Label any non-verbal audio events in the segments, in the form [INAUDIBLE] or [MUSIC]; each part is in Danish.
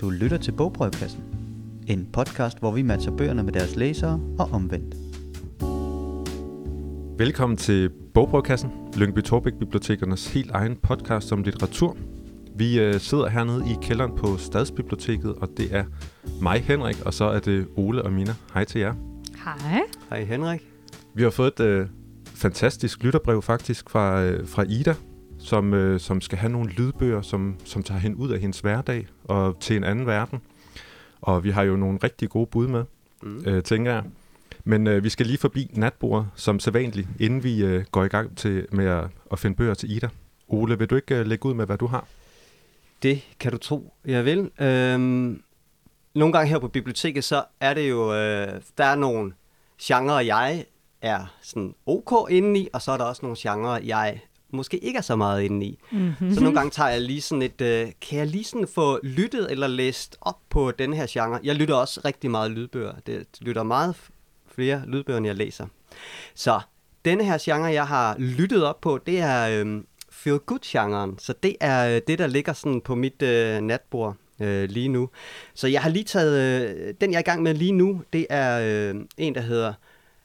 Du lytter til Bogbrevkassen. En podcast, hvor vi matcher bøgerne med deres læsere og omvendt. Velkommen til Bogbrevkassen, Lyngby Torbæk Bibliotekernes helt egen podcast om litteratur. Vi øh, sidder hernede i kælderen på Stadsbiblioteket, og det er mig, Henrik, og så er det Ole og Mina. Hej til jer. Hej. Hej Henrik. Vi har fået et øh, fantastisk lytterbrev faktisk fra, øh, fra Ida, som, øh, som skal have nogle lydbøger, som, som tager hende ud af hendes hverdag og til en anden verden. Og vi har jo nogle rigtig gode bud med, mm. øh, tænker jeg. Men øh, vi skal lige forbi natbordet, som sædvanligt, inden vi øh, går i gang til, med at, at finde bøger til Ida. Ole, vil du ikke øh, lægge ud med, hvad du har? Det kan du tro, jeg vil. Øhm, nogle gange her på biblioteket, så er det jo, øh, der er nogle genrer, jeg er sådan ok inde i, og så er der også nogle genrer, jeg måske ikke er så meget inde i. Mm-hmm. Så nogle gange tager jeg lige sådan et, øh, kan jeg lige sådan få lyttet eller læst op på den her genre? Jeg lytter også rigtig meget lydbøger. Det lytter meget flere lydbøger, end jeg læser. Så denne her genre, jeg har lyttet op på, det er øh, feel good genren Så det er øh, det, der ligger sådan på mit øh, natbord øh, lige nu. Så jeg har lige taget, øh, den jeg er i gang med lige nu, det er øh, en, der hedder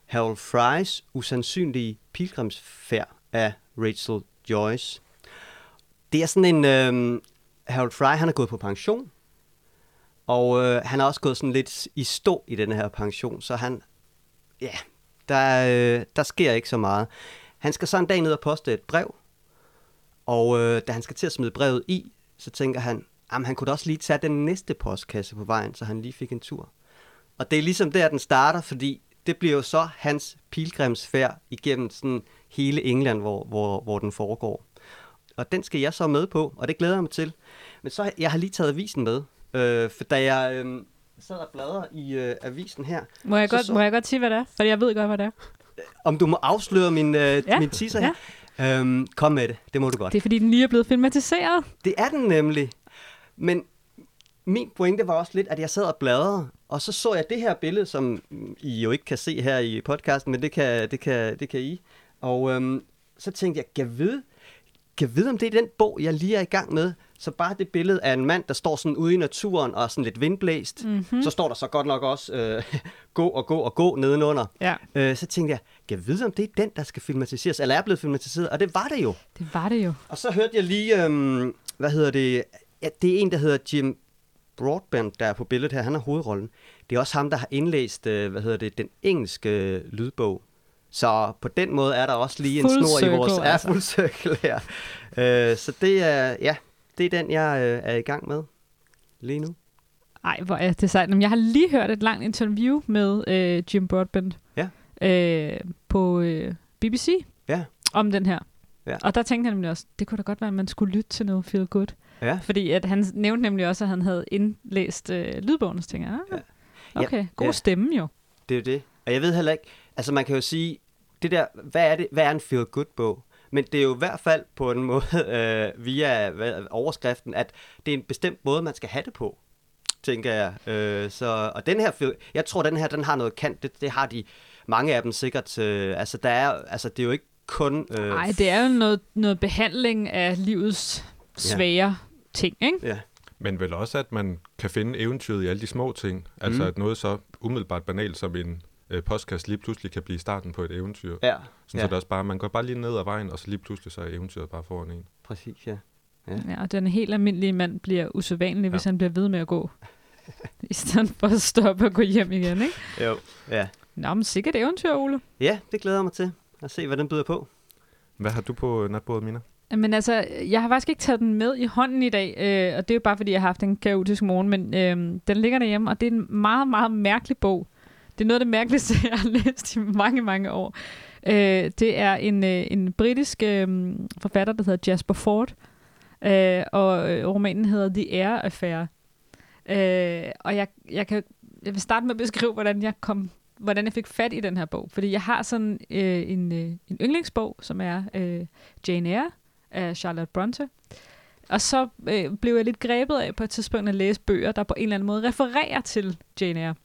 Harold Fry's Usandsynlige Pilgrimsfærd af Rachel Joyce. Det er sådan en... Øh, Harold Fry, han er gået på pension, og øh, han er også gået sådan lidt i stå i den her pension, så han... Ja, der, øh, der sker ikke så meget. Han skal så en dag ned og poste et brev, og øh, da han skal til at smide brevet i, så tænker han, at han kunne da også lige tage den næste postkasse på vejen, så han lige fik en tur. Og det er ligesom der, den starter, fordi det bliver jo så hans pilgrimsfærd igennem sådan hele England, hvor, hvor, hvor den foregår. Og den skal jeg så med på, og det glæder jeg mig til. Men så jeg har lige taget avisen med, øh, for da jeg øh, sad og bladrer i øh, avisen her... Må jeg, så, godt, så, må jeg godt sige, hvad det er? For jeg ved godt, hvad det er. Om du må afsløre min, øh, Ja, min teaser ja. her? Øhm, kom med det, det må du godt. Det er, fordi den lige er blevet filmatiseret. Det er den nemlig. Men min pointe var også lidt, at jeg sad og bladrede, og så så jeg det her billede, som I jo ikke kan se her i podcasten, men det kan, det kan, det kan I. Og øhm, så tænkte jeg, kan vide, kan vide, om det er den bog, jeg lige er i gang med. Så bare det billede af en mand, der står sådan ude i naturen og er sådan lidt vindblæst. Mm-hmm. Så står der så godt nok også øh, [LAUGHS] gå og gå og gå nedenunder. Ja. Øh, så tænkte jeg, kan vide, om det er den, der skal filmatiseres, eller er blevet filmatiseret? Og det var det jo. Det var det jo. Og så hørte jeg lige, øhm, hvad hedder det, ja, det er en, der hedder Jim Broadbent, der er på billedet her, han er hovedrollen. Det er også ham, der har indlæst, øh, hvad hedder det, den engelske øh, lydbog. Så på den måde er der også lige en Full snor circle, i vores... altså. Ja, fuld cirkel her. Øh, så det er, ja, det er den, jeg øh, er i gang med lige nu. Ej, hvor er det sejt. Jeg har lige hørt et langt interview med øh, Jim Broadbent Ja. øh, på øh, BBC Ja. om den her. Ja. Og der tænkte jeg nemlig også, det kunne da godt være, at man skulle lytte til noget feel good. Ja. Fordi at han nævnte nemlig også, at han havde indlæst øh, lydbogen, så tænkte jeg, ah, Ja. okay, god Ja. stemme jo. Det er jo det. Og jeg ved heller ikke, altså man kan jo sige, det der, hvad er, det, hvad er en feel good bog? Men det er jo i hvert fald på en [LAUGHS] måde øh, via hvad, overskriften, at det er en bestemt måde, man skal have det på, tænker jeg. Øh, så, og den her, jeg tror, den her, den har noget kant. Det, det har de, mange af dem sikkert. Øh, altså, der er, altså, det er jo ikke kun... Øh, Nej, det er jo noget, noget behandling af livets svære ting, ikke? Ja, Men vel også, at man kan finde eventyret i alle de små ting. Altså Mm. at noget så umiddelbart banalt som en øh, postkast lige pludselig kan blive starten på et eventyr. ja, Sådan ja. så det også bare, man går bare lige ned ad vejen, og så lige pludselig så er eventyret bare foran en. præcis, ja. Ja, og den helt almindelige mand bliver usædvanlig, ja. hvis Ja. han bliver ved med at gå. [LAUGHS] I stedet for at stoppe og gå hjem igen, ikke? Jo, ja. Nå, men sikkert eventyr, Ole. Ja, det glæder jeg mig til. At se, hvad den byder på. Hvad har du på natbordet, Mina? Men altså, jeg har faktisk ikke taget den med i hånden i dag, øh, og det er jo bare, fordi jeg har haft en kaotisk morgen, men øh, den ligger derhjemme, og det er en meget, meget mærkelig bog. Det er noget af det mærkeligste, [LAUGHS] jeg har læst i mange, mange år. Øh, det er en, øh, en britisk øh, forfatter, der hedder Jasper Ford, øh, og øh, romanen hedder The Air Affair. Øh, og jeg, jeg, kan, jeg vil starte med at beskrive, hvordan jeg kom hvordan jeg fik fat i den her bog. Fordi jeg har sådan øh, en, øh, en yndlingsbog, som er øh, Jane Eyre af Charlotte Bronte. Og så øh, blev jeg lidt grebet af på et tidspunkt at læse bøger, der på en eller anden måde refererer til Jane Eyre.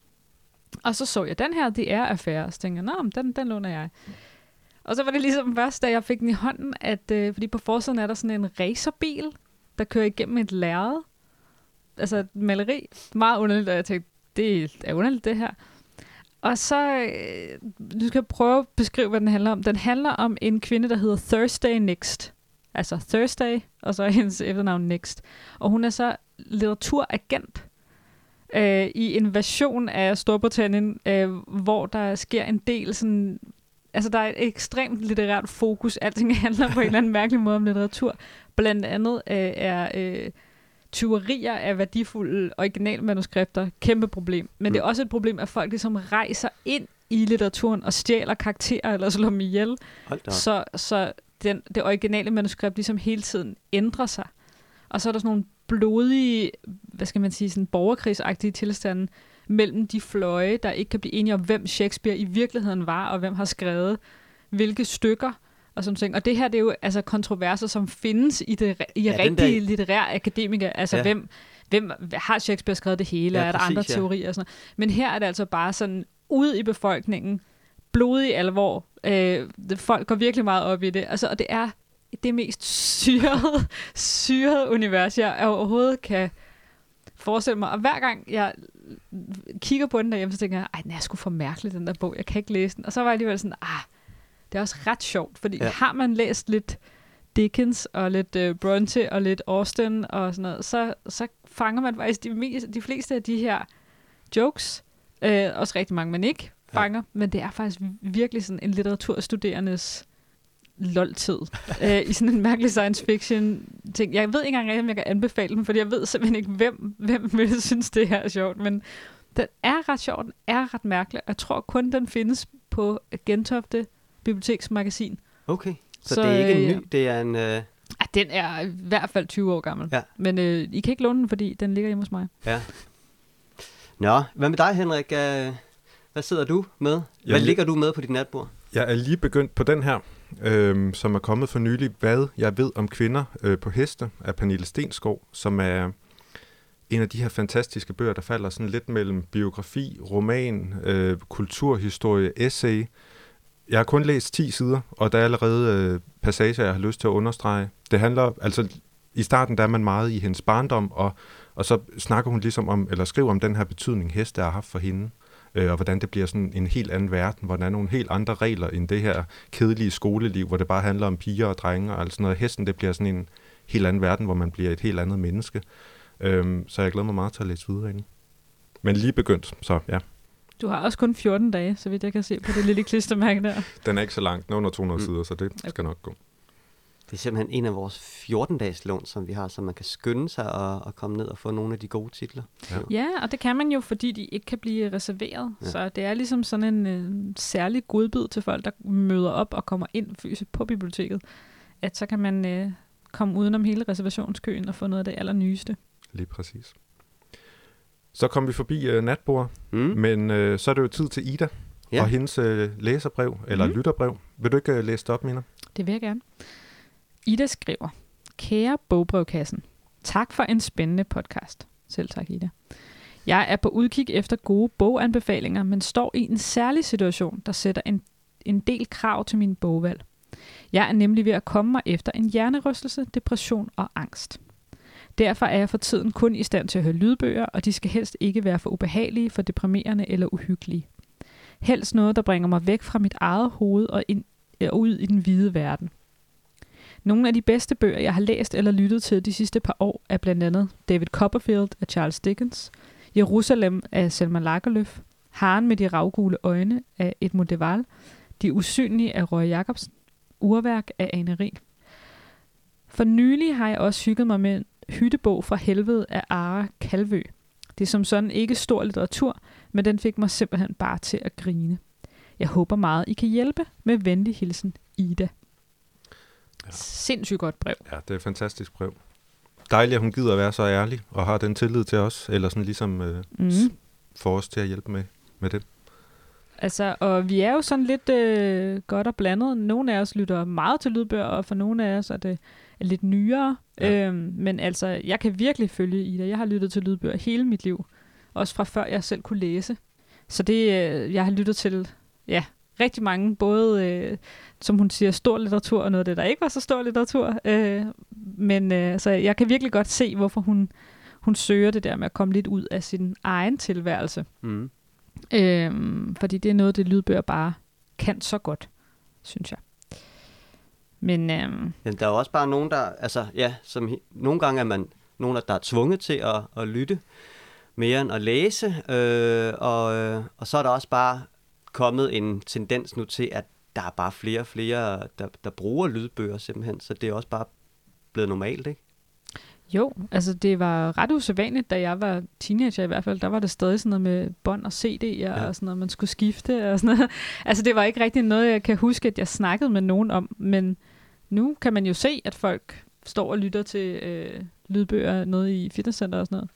Og så så jeg den her, det er affære, og så tænkte jeg, nå, den, den låner jeg. Og så var det ligesom først, da jeg fik den i hånden, at øh, fordi på forsiden er der sådan en racerbil, der kører igennem et lærred. altså et maleri, meget underligt, og jeg tænkte, det er underligt det her. Og så, øh, nu skal jeg prøve at beskrive, hvad den handler om. Den handler om en kvinde, der hedder Thursday Next. Altså Thursday, og så [LAUGHS] hendes efternavn Next. Og hun er så litteraturagent øh, i en version af Storbritannien, øh, hvor der sker en del sådan... Altså, der er et ekstremt litterært fokus. Alting [LAUGHS] handler på en eller anden mærkelig måde om litteratur. Blandt andet øh, er... Øh, tyverier af værdifulde originalmanuskripter kæmpe problem. Men mm. det er også et problem, at folk ligesom rejser ind i litteraturen og stjæler karakterer eller slår dem ihjel. Så, så den, det originale manuskript ligesom hele tiden ændrer sig. Og så er der sådan nogle blodige, hvad skal man sige, sådan borgerkrigsagtige tilstande mellem de fløje, der ikke kan blive enige om, hvem Shakespeare i virkeligheden var, og hvem har skrevet hvilke stykker og sådan ting. Og det her, det er jo altså kontroverser, som findes i, det, i ja, rigtige der... litterære akademikere. Altså, ja. hvem, hvem har Shakespeare skrevet det hele, ja, er der præcis, andre ja. teorier og sådan noget. Men her er det altså bare sådan, ud i befolkningen, blodig alvor. Øh, folk går virkelig meget op i det. Altså, og det er det mest syrede, syrede univers, jeg overhovedet kan forestille mig. Og hver gang jeg kigger på den derhjemme, så tænker jeg, ej, den er sgu for mærkelig, den der bog. Jeg kan ikke læse den. Og så var jeg alligevel sådan, ah, det er også ret sjovt, fordi ja. har man læst lidt Dickens og lidt uh, Bronte og lidt Austen og sådan noget, så, så fanger man faktisk de, mest, de fleste af de her jokes. Uh, også rigtig mange, man ikke fanger, ja. men det er faktisk virkelig sådan en litteraturstuderendes lol-tid uh, i sådan en mærkelig science fiction ting. Jeg ved ikke engang, om jeg kan anbefale den, fordi jeg ved simpelthen ikke, hvem, hvem vil synes, det her er sjovt, men den er ret sjov, den er ret mærkelig, og jeg tror kun, den findes på Gentofte biblioteksmagasin. Okay, så, så det er ikke en ny, øh, det er en... Øh... Ah, den er i hvert fald 20 år gammel. Ja. Men øh, I kan ikke låne den, fordi den ligger hjemme hos mig. Ja. Nå, hvad med dig, Henrik? Øh, hvad sidder du med? Hvad ligger du med på dit natbord? Jeg er lige begyndt på den her, øh, som er kommet for nylig. Hvad jeg ved om kvinder øh, på heste af Pernille Stenskov, som er en af de her fantastiske bøger, der falder sådan lidt mellem biografi, roman, øh, kulturhistorie, essay, jeg har kun læst 10 sider, og der er allerede øh, passager, jeg har lyst til at understrege. Det handler, altså i starten der er man meget i hendes barndom, og, og så snakker hun ligesom om, eller skriver om den her betydning, heste har haft for hende, øh, og hvordan det bliver sådan en helt anden verden, hvor der er nogle helt andre regler end det her kedelige skoleliv, hvor det bare handler om piger og drenge og alt sådan noget. Hesten, det bliver sådan en helt anden verden, hvor man bliver et helt andet menneske. Øh, så jeg glæder mig meget til at læse videre ind. Men lige begyndt, så ja. Du har også kun 14 dage, så vidt jeg kan se på det lille klistermærke der. Den er ikke så langt, den er under 200 mm. sider, så det okay. skal nok gå. Det er simpelthen en af vores 14-dages lån, som vi har, så man kan skynde sig og, og komme ned og få nogle af de gode titler. Ja. ja, og det kan man jo, fordi de ikke kan blive reserveret. Ja. Så det er ligesom sådan en øh, særlig godbid til folk, der møder op og kommer ind fysisk på biblioteket. At så kan man øh, komme udenom hele reservationskøen og få noget af det allernyeste. Lige præcis. Så kom vi forbi uh, natbord, mm. men uh, så er det jo tid til Ida ja. og hendes uh, læserbrev, eller mm. lytterbrev. Vil du ikke uh, læse det op, Mina? Det vil jeg gerne. Ida skriver, Kære bogbrevkassen, tak for en spændende podcast. Selv tak, Ida. Jeg er på udkig efter gode boganbefalinger, men står i en særlig situation, der sætter en, en del krav til min bogvalg. Jeg er nemlig ved at komme mig efter en hjernerystelse, depression og angst. Derfor er jeg for tiden kun i stand til at høre lydbøger, og de skal helst ikke være for ubehagelige, for deprimerende eller uhyggelige. Helst noget, der bringer mig væk fra mit eget hoved og ind, ud i den hvide verden. Nogle af de bedste bøger, jeg har læst eller lyttet til de sidste par år, er blandt andet David Copperfield af Charles Dickens, Jerusalem af Selma Lagerlöf, Haren med de ravgule øjne af Edmund de Waal, De usynlige af Roy Jacobsen, Urværk af Anne Rig. For nylig har jeg også hygget mig med Hyttebog fra helvede af Ara Kalvø. Det er som sådan ikke stor litteratur, men den fik mig simpelthen bare til at grine. Jeg håber meget, I kan hjælpe. Med venlig hilsen, Ida. Ja. Sindssygt godt brev. Ja, det er et fantastisk brev. Dejligt, at hun gider at være så ærlig og har den tillid til os, eller sådan ligesom øh, mm. får os til at hjælpe med, med det. Altså, og vi er jo sådan lidt øh, godt og blandet. Nogle af os lytter meget til lydbøger, og for nogle af os er det er lidt nyere. Ja. Øhm, men altså, jeg kan virkelig følge Ida. Jeg har lyttet til lydbøger hele mit liv. Også fra før jeg selv kunne læse. Så det, øh, jeg har lyttet til, ja, rigtig mange, både, øh, som hun siger, stor litteratur, og noget af det, der ikke var så stor litteratur. Øh, men øh, så jeg kan virkelig godt se, hvorfor hun, hun søger det der med at komme lidt ud af sin egen tilværelse. Mm. Øhm, fordi det er noget, det lydbøger bare kan så godt, synes jeg. Men øhm, Ja, der er jo også bare nogen, der, altså ja, som nogle gange er man nogen, der er tvunget til at, at lytte mere end at læse, øh, og, øh, og så er der også bare kommet en tendens nu til, at der er bare flere og flere, der, der bruger lydbøger simpelthen, så det er også bare blevet normalt, ikke? jo, altså det var ret usædvanligt, da jeg var teenager i hvert fald. Der var det stadig sådan noget med bånd og CD'er ja. og sådan noget, man skulle skifte og sådan noget. [LAUGHS] Altså det var ikke rigtig noget, jeg kan huske, at jeg snakkede med nogen om, men nu kan man jo se, at folk står og lytter til øh, lydbøger noget i fitnesscenter og sådan noget.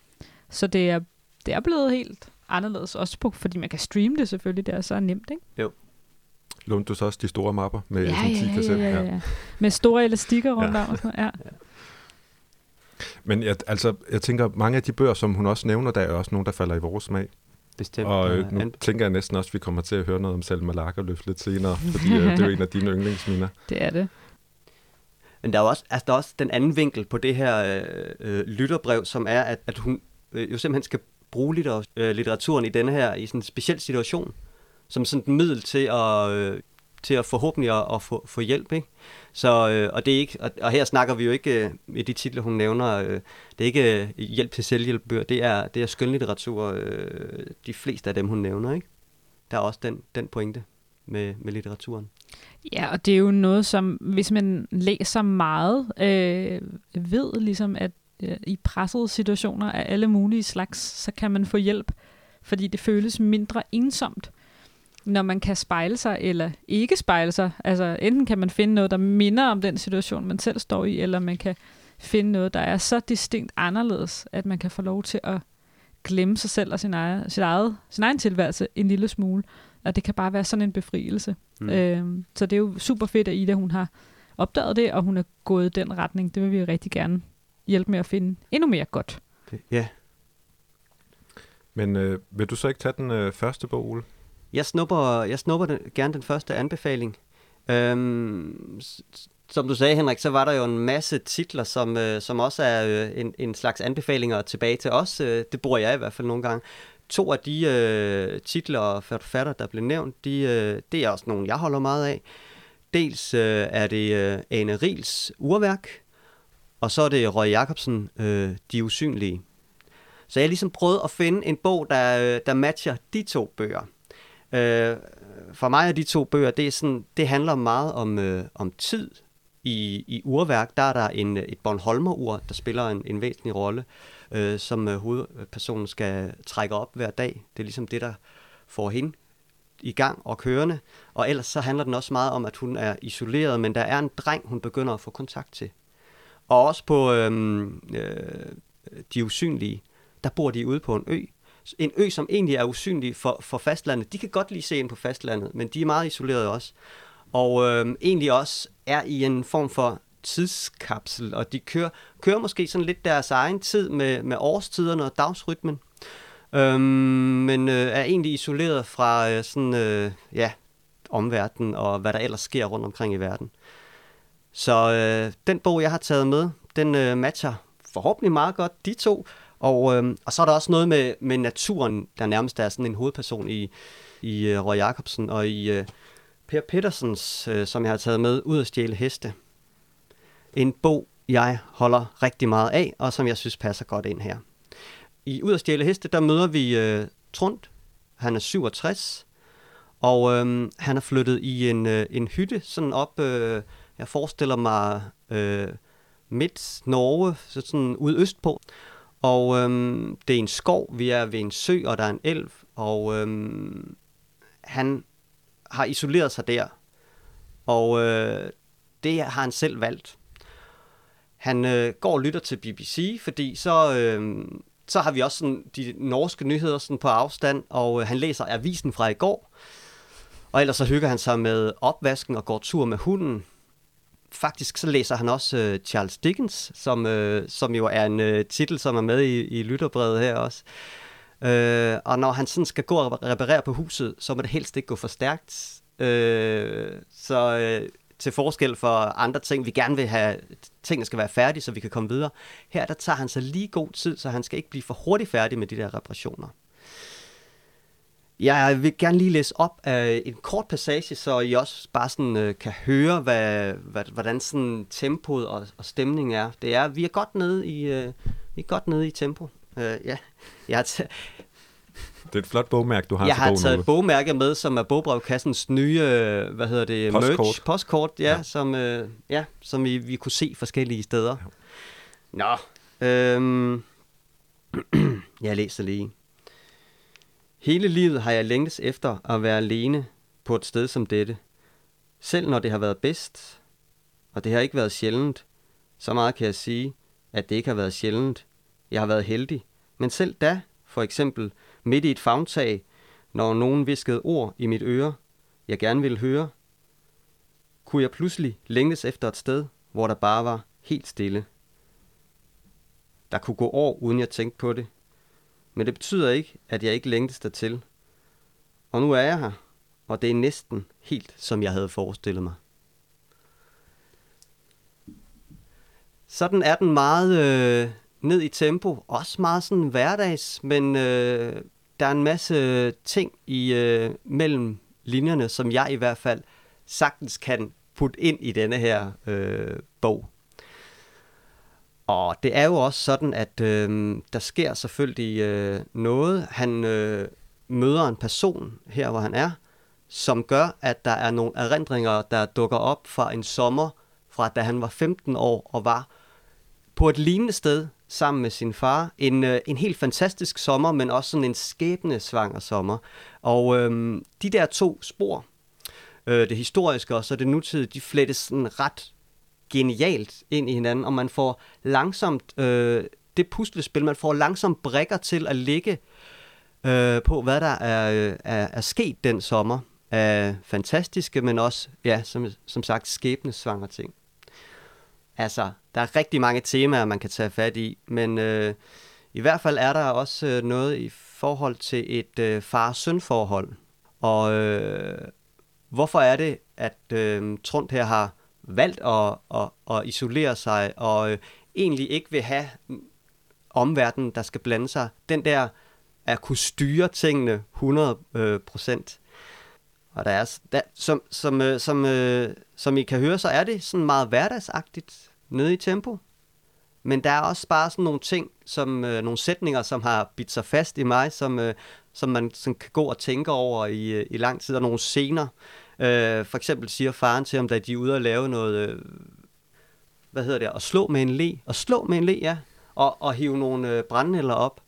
Så det er, det er blevet helt anderledes, også på, fordi man kan streame det selvfølgelig, det er så nemt, ikke? Lånte du så også de store mapper med Ja, sådan 10 ja, ja, kassetter? ja, ja. Med store elastikker rundt Ja. om og sådan noget. Ja. Men jeg, altså, jeg tænker, mange af de bøger, som hun også nævner, der er også nogen, der falder i vores smag. Bestemt. Og øh, nu tænker jeg næsten også, at vi kommer til at høre noget om Selma Lagerlöf lidt senere, [LAUGHS] fordi øh, det er jo en af dine yndlingsminer. Det er det. Men der er, jo også, altså, der er også den anden vinkel på det her øh, øh, lytterbrev, som er, at, at hun øh, jo simpelthen skal bruge litter, øh, litteraturen i denne her, i sådan en speciel situation, som sådan et middel til at, øh, til at forhåbentlig at, at få, få hjælp. Ikke? Så, øh, og, det er ikke, og, og her snakker vi jo ikke, øh, i de titler, hun nævner, øh, det er ikke øh, hjælp til selvhjælpbøger, det er, det er skønlitteratur, øh, de fleste af dem, hun nævner. Ikke? Der er også den, den pointe med, med litteraturen. Ja, og det er jo noget, som hvis man læser meget, øh, ved ligesom, at i pressede situationer af alle mulige slags, så kan man få hjælp, fordi det føles mindre ensomt, når man kan spejle sig eller ikke spejle sig. Altså enten kan man finde noget, der minder om den situation, man selv står i, eller man kan finde noget, der er så distinkt anderledes, at man kan få lov til at glemme sig selv og sin, egen, sit eget, sin egen tilværelse en lille smule. Og det kan bare være sådan en befrielse. Mm. Øhm, så det er jo super fedt, at Ida hun har opdaget det, og hun er gået i den retning. Det vil vi rigtig gerne hjælpe med at finde endnu mere godt. Ja, Men øh, vil du så ikke tage den øh, første bog, Ole? Jeg snupper, jeg snupper den, gerne den første anbefaling. Øhm, som du sagde, Henrik, så var der jo en masse titler, som, øh, som også er øh, en, en slags anbefalinger tilbage til os. Øh, det bruger jeg i hvert fald nogle gange. To af de øh, titler og forfatter, der blev nævnt, de, øh, det er også nogle, jeg holder meget af. Dels øh, er det øh, Ane Rils urværk, og så er det Røg Jacobsen, øh, De Usynlige. Så jeg har ligesom prøvet at finde en bog, der, øh, der matcher de to bøger. Øh, for mig er de to bøger, det, er sådan, det handler meget om, øh, om tid. I, I urværk, der er der en, et Bornholmer-ur, der spiller en, en væsentlig rolle, øh, som øh, hovedpersonen skal trække op hver dag. Det er ligesom det, der får hende i gang og kørende. Og ellers så handler den også meget om, at hun er isoleret, men der er en dreng, hun begynder at få kontakt til. Og også på øhm, øh, De Usynlige, der bor de ude på en ø. En ø, som egentlig er usynlig for, for fastlandet. De kan godt lige se ind på fastlandet, men de er meget isolerede også. Og øhm, egentlig også er i en form for tidskapsel, og de kører, kører måske sådan lidt deres egen tid med, med årstiderne og dagsrytmen. Øhm, men øh, er egentlig isoleret fra øh, sådan, øh, ja, omverdenen og hvad der ellers sker rundt omkring i verden. Så øh, den bog, jeg har taget med, den øh, matcher forhåbentlig meget godt de to. Og, øh, og så er der også noget med, med naturen, der nærmest er sådan en hovedperson i, i øh, Roy Jacobsen og i øh, Per Petersens, øh, som jeg har taget med, Ud at stjæle heste. En bog, jeg holder rigtig meget af, og som jeg synes passer godt ind her. I Ud at stjæle heste, der møder vi øh, Trund. Han er 67, og øh, han er flyttet i en, øh, en hytte, sådan op, øh, jeg forestiller mig, øh, midt Norge, så sådan ude østpå. Og øhm, det er en skov, vi er ved en sø, og der er en elv, og øhm, han har isoleret sig der. Og øh, det har han selv valgt. Han øh, går og lytter til BBC, fordi så, øh, så har vi også sådan de norske nyheder sådan på afstand, og øh, han læser avisen fra i går. Og ellers så hygger han sig med opvasken og går tur med hunden. Faktisk så læser han også øh, Charles Dickens, som, øh, som jo er en øh, titel, som er med i, i lytterbrevet her også. Øh, og når han sådan skal gå og reparere på huset, så må det helst ikke gå for stærkt. Øh, så øh, til forskel for andre ting. Vi gerne vil have, tingene skal være færdige, så vi kan komme videre. Her, der tager han sig lige god tid, så han skal ikke blive for hurtigt færdig med de der reparationer. Jeg vil gerne lige læse op af en kort passage, så I også bare sådan, øh, kan høre, hvad, hvad, hvordan sådan tempoet og, og stemningen er. Det er, vi er godt nede i, øh, vi er godt nede i tempo. Øh, ja, jeg har, t- Det er et flot bogmærke, du har jeg har bogen. taget et bogmærke med, som er bogbrevkassens nye, øh, hvad hedder det, Postkort. merch, postkort, ja, Ja. ja. som, øh, ja, som vi, vi kunne se forskellige steder. Nå, øhm, [CLEARS THROAT] jeg læser lige. Hele livet har jeg længtes efter at være alene på et sted som dette. Selv når det har været bedst, og det har ikke været sjældent, så meget kan jeg sige, at det ikke har været sjældent. Jeg har været heldig, men selv da, for eksempel midt i et favntag, når nogen viskede ord i mit øre, jeg gerne ville høre, kunne jeg pludselig længes efter et sted, hvor der bare var helt stille. Der kunne gå år, uden jeg tænkte på det. Men det betyder ikke, at jeg ikke længtes dertil. Og nu er jeg her, og det er næsten helt, som jeg havde forestillet mig. Sådan er den meget øh, ned i tempo, også meget sådan hverdags, men øh, der er en masse øh, ting i øh, mellem linjerne, som jeg i hvert fald sagtens kan putte ind i denne her øh, bog. Det er jo også sådan, at øh, der sker selvfølgelig øh, noget. Han øh, møder en person her, hvor han er, som gør, at der er nogle erindringer, der dukker op fra en sommer, fra da han var 15 år og var på et lignende sted sammen med sin far. En, øh, en helt fantastisk sommer, men også sådan en skæbnesvanger sommer. Og øh, de der to spor, øh, det historiske og så det nutidige, de flettes sådan ret genialt ind i hinanden, og man får langsomt øh, det puslespil, man får langsomt brækker til at ligge øh, på, hvad der er, øh, er, er sket den sommer af fantastiske, men også, ja, som, som sagt, skæbnesvanger ting. Altså, der er rigtig mange temaer, man kan tage fat i, men øh, i hvert fald er der også øh, noget i forhold til et øh, far-søn-forhold. Og øh, hvorfor er det, at øh, Trond her har valgt at, at, at isolere sig, og øh, egentlig ikke vil have omverdenen, der skal blande sig. Den der at kunne styre tingene 100 øh, procent. Og der er, der, som, som, øh, som, øh, som I kan høre, så er det sådan meget hverdagsagtigt nede i tempo. Men der er også bare sådan nogle ting, som øh, nogle sætninger, som har bidt sig fast i mig, som, øh, som man sådan kan gå og tænke over i, øh, i lang tid, og nogle scener. Øh, for eksempel siger faren til ham, da de er ude og lave noget, øh, hvad hedder det, at slå med en le. Og slå med en le, ja. Og, og hive nogle øh, brændenælder op.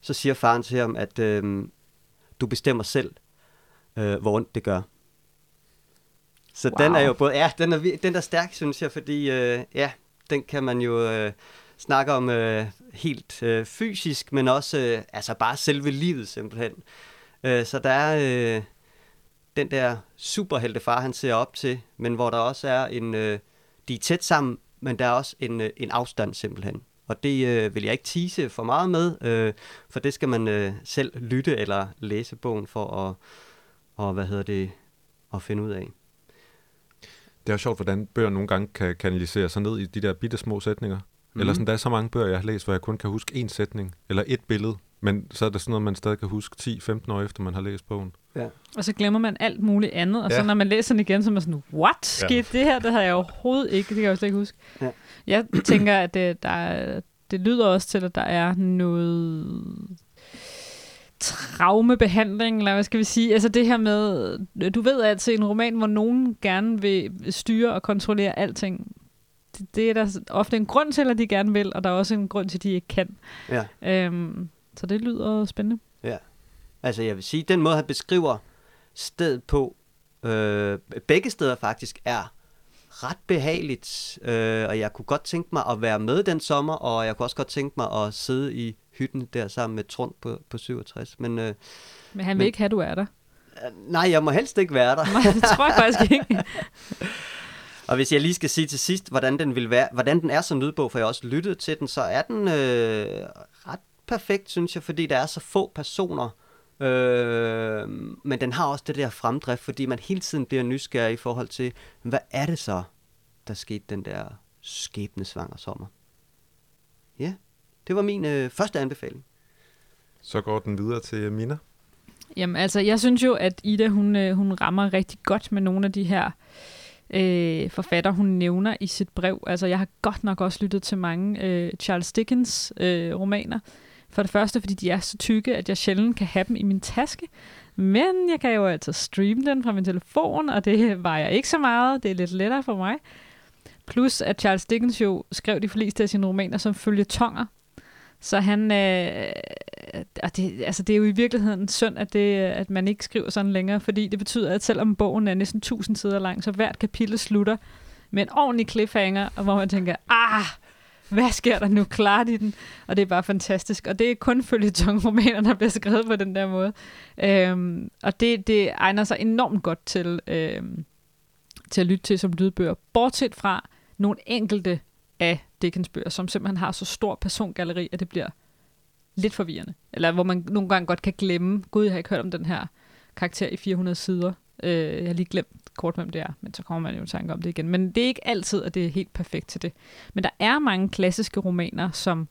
Så siger faren til ham, at øh, du bestemmer selv, øh, hvor ondt det gør. Så wow. den er jo både, ja, den er, den er stærk, synes jeg, fordi øh, ja, den kan man jo øh, snakke om øh, helt øh, fysisk, men også øh, altså bare selve livet simpelthen. Øh, så der er øh, den der superheltefar, han ser op til, men hvor der også er en, øh, de er tæt sammen, men der er også en, øh, en afstand simpelthen. Og det øh, vil jeg ikke tease for meget med, øh, for det skal man øh, selv lytte eller læse bogen for at, og, hvad hedder det, at finde ud af. Det er jo sjovt, hvordan bøger nogle gange kan kanalisere sig ned i de der bitte små sætninger. Mm. Eller sådan, der er så mange bøger, jeg har læst, hvor jeg kun kan huske én sætning, eller et billede. Men så er det sådan noget, man stadig kan huske 10-15 år efter, man har læst bogen. Ja. Og så glemmer man alt muligt andet, og ja. Så når man læser den igen, så er man sådan, what? Skete ja. det her? Det havde jeg overhovedet ikke, det kan jeg jo slet ikke huske. Ja. Jeg tænker, at det, der er, det lyder også til, at der er noget traumebehandling, eller hvad skal vi sige? Altså det her med, du ved altså i en roman, hvor nogen gerne vil styre og kontrollere alting, det, det er der ofte en grund til, at de gerne vil, og der er også en grund til, at de ikke kan. Ja. Øhm, så det lyder spændende. Altså jeg vil sige, den måde han beskriver stedet på, øh, begge steder faktisk, er ret behageligt. Øh, og jeg kunne godt tænke mig at være med den sommer, og jeg kunne også godt tænke mig at sidde i hytten der sammen med Trond på, på 67. Men øh, Men han vil Men- ikke have, at du er der. nej, jeg må helst ikke være der. Nej, det tror jeg faktisk ikke. [LAUGHS] Og hvis jeg lige skal sige til sidst, hvordan den, vil være, hvordan den er som lydbog, for jeg har også lyttet til den, så er den øh, perfekt, synes jeg, fordi der er så få personer, Øh, men den har også det der fremdrift, fordi man hele tiden bliver nysgerrig i forhold til, hvad er det så, der skete den der skæbnesvanger sommer? Ja, det var min øh, første anbefaling. Så går den videre til Mina. Jamen altså, jeg synes jo, at Ida, hun, øh, hun rammer rigtig godt med nogle af de her øh, forfatter, hun nævner i sit brev. Altså, jeg har godt nok også lyttet til mange øh, Charles Dickens øh, romaner. For det første, fordi de er så tykke, at jeg sjældent kan have dem i min taske. Men jeg kan jo altså streame den fra min telefon, og det vejer ikke så meget. Det er lidt lettere for mig. Plus, at Charles Dickens jo skrev de fleste af sine romaner som følge tonger. Så han, øh, og det, altså det er jo i virkeligheden synd, at, det, at man ikke skriver sådan længere, fordi det betyder, at selvom bogen er næsten 1000 sider lang, så hvert kapitel slutter med en ordentlig cliffhanger, og hvor man tænker, ah, hvad sker der nu Klarer i den? Og det er bare fantastisk. Og det er kun romaner, der bliver skrevet på den der måde. Øhm, og det, det egner sig enormt godt til, øhm, til at lytte til som lydbøger. Bortset fra nogle enkelte af Dickens bøger, som simpelthen har så stor persongalleri, at det bliver lidt forvirrende. Eller hvor man nogle gange godt kan glemme, gud, jeg har ikke hørt om den her karakter i 400 sider. Øh, jeg har lige glemt kort, hvem det er, men så kommer man jo i tanke om det igen. Men det er ikke altid, at det er helt perfekt til det. Men der er mange klassiske romaner, som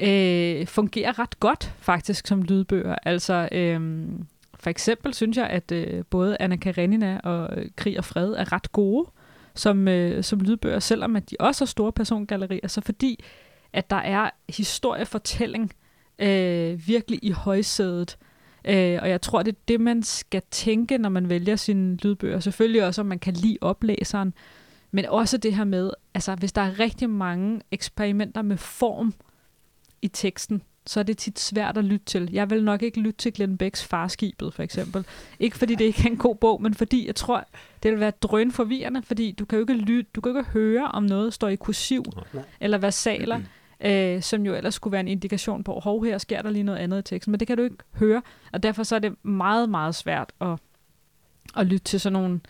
øh, fungerer ret godt faktisk som lydbøger. Altså, øh, for eksempel synes jeg, at øh, både Anna Karenina og øh, Krig og Fred er ret gode som, øh, som lydbøger, selvom at de også har store persongallerier. Så fordi, at der er historiefortælling øh, virkelig i højsædet, Øh, og jeg tror, det er det, man skal tænke, når man vælger sine lydbøger. Selvfølgelig også, om man kan lide oplæseren, men også det her med, altså hvis der er rigtig mange eksperimenter med form i teksten, så er det tit svært at lytte til. Jeg vil nok ikke lytte til Glenn Becks Farskibet, for eksempel. Ikke fordi det ikke er en god bog, men fordi jeg tror, det vil være drøn forvirrende, fordi du kan jo ikke lytte, du kan jo ikke høre, om noget står i kursiv, Nej. eller versaler, øh, som jo ellers skulle være en indikation på, hov, her sker der lige noget andet i teksten, men det kan du ikke høre, og derfor så er det meget, meget svært at, at lytte til sådan nogle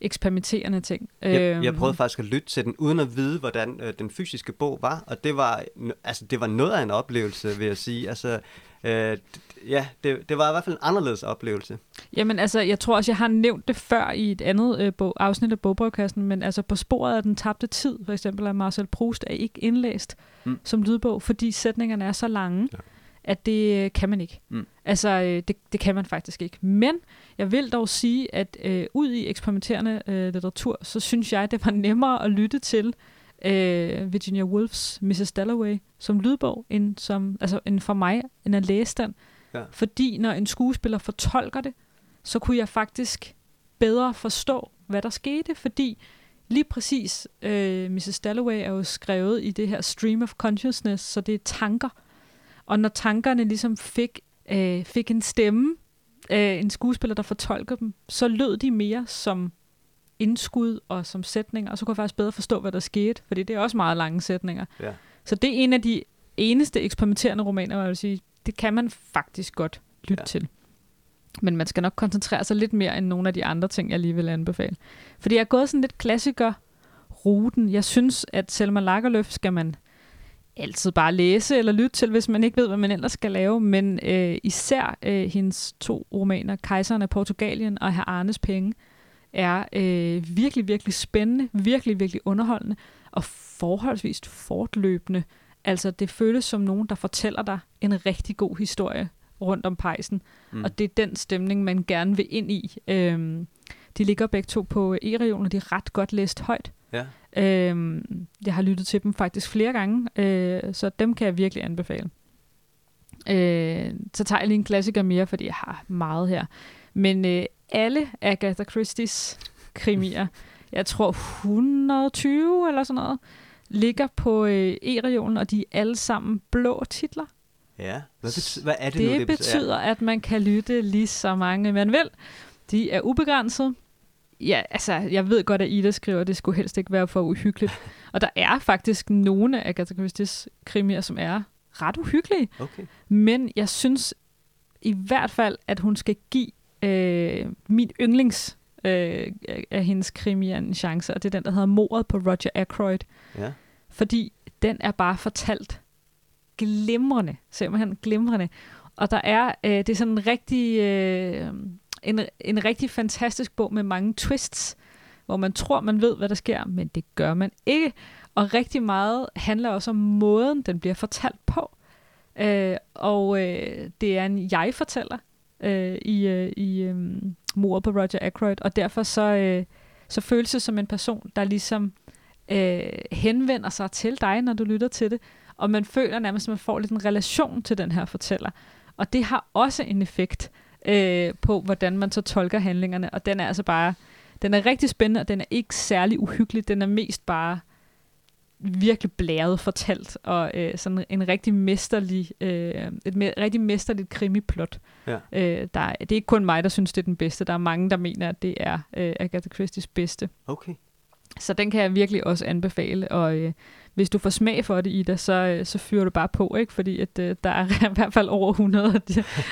eksperimenterende ting. Jeg, jeg øhm. prøvede faktisk at lytte til den, uden at vide, hvordan øh, den fysiske bog var, og det var, altså, det var noget af en oplevelse, vil jeg sige. Altså, øh, ja, det, det var i hvert fald en anderledes oplevelse. Jamen altså, jeg tror også, jeg har nævnt det før i et andet øh, bog, afsnit af Bogbrøvkassen, men altså på sporet af den tabte tid, for eksempel af Marcel Proust, er ikke indlæst mm. som lydbog, fordi sætningerne er så lange, ja. at det øh, kan man ikke. Mm. Altså, øh, det, det kan man faktisk ikke. Men jeg vil dog sige, at øh, ud i eksperimenterende øh, litteratur, så synes jeg, det var nemmere at lytte til øh, Virginia Woolfs Mrs. Dalloway som lydbog, end, som, altså, end for mig, end at læse den. Ja. Fordi når en skuespiller fortolker det, så kunne jeg faktisk bedre forstå, hvad der skete, fordi lige præcis øh, Mrs. Dalloway er jo skrevet i det her stream of consciousness, så det er tanker. Og når tankerne ligesom fik, øh, fik en stemme, øh, en skuespiller, der fortolker dem, så lød de mere som indskud og som sætninger, og så kunne jeg faktisk bedre forstå, hvad der skete, fordi det er også meget lange sætninger. Ja. Så det er en af de eneste eksperimenterende romaner, jeg vil sige, det kan man faktisk godt lytte ja. til. Men man skal nok koncentrere sig lidt mere end nogle af de andre ting, jeg lige vil anbefale. Fordi jeg er gået sådan lidt klassiker ruten. Jeg synes, at Selma Lagerlöf skal man altid bare læse eller lytte til, hvis man ikke ved, hvad man ellers skal lave. Men øh, især øh, hendes to romaner, Kejseren af Portugalien og Herr Arnes Penge, er øh, virkelig, virkelig spændende, virkelig, virkelig underholdende og forholdsvis fortløbende. Altså, det føles som nogen, der fortæller dig en rigtig god historie rundt om pejsen. Mm. Og det er den stemning, man gerne vil ind i. Øhm, de ligger begge to på e-regionen, og de er ret godt læst højt. Ja. Øhm, jeg har lyttet til dem faktisk flere gange, øh, så dem kan jeg virkelig anbefale. Øh, så tager jeg lige en klassiker mere, fordi jeg har meget her. Men øh, alle Agatha Christie's krimier, jeg tror 120 eller sådan noget, ligger på øh, e-regionen, og de er alle sammen blå titler. Ja, hvad, betyder, hvad er det, det nu, det betyder, at man kan lytte lige så mange man vil. De er ubegrænset. Ja, altså, jeg ved godt, at Ida skriver, at det skulle helst ikke være for uhyggeligt. og der er faktisk nogle af Agatha Christie's krimier, som er ret uhyggelige. Okay. Men jeg synes i hvert fald, at hun skal give øh, min yndlings øh, af hendes krimier en chance, og det er den, der hedder Mordet på Roger Ackroyd. Ja. Fordi den er bare fortalt glimrende, simpelthen glimrende. Og der er, øh, det er sådan en rigtig, øh, en, en rigtig fantastisk bog med mange twists, hvor man tror, man ved, hvad der sker, men det gør man ikke. Og rigtig meget handler også om måden, den bliver fortalt på. Øh, og øh, det er en jeg-fortæller øh, i, øh, i øh, mordet på Roger Ackroyd, og derfor så, øh, så føles det som en person, der ligesom øh, henvender sig til dig, når du lytter til det, og man føler nærmest, at man får lidt en relation til den her fortæller. Og det har også en effekt øh, på, hvordan man så tolker handlingerne, og den er altså bare, den er rigtig spændende, og den er ikke særlig uhyggelig, den er mest bare virkelig blæret fortalt, og øh, sådan en rigtig mesterlig, øh, et me- rigtig mesterligt krimiplot. Ja. Øh, der er, det er ikke kun mig, der synes, det er den bedste. Der er mange, der mener, at det er øh, Agatha Christie's bedste. Okay. Så den kan jeg virkelig også anbefale, og øh, hvis du får smag for det, Ida, så, øh, så fyrer du bare på, ikke? fordi at, øh, der er [LAUGHS] i hvert fald over 100,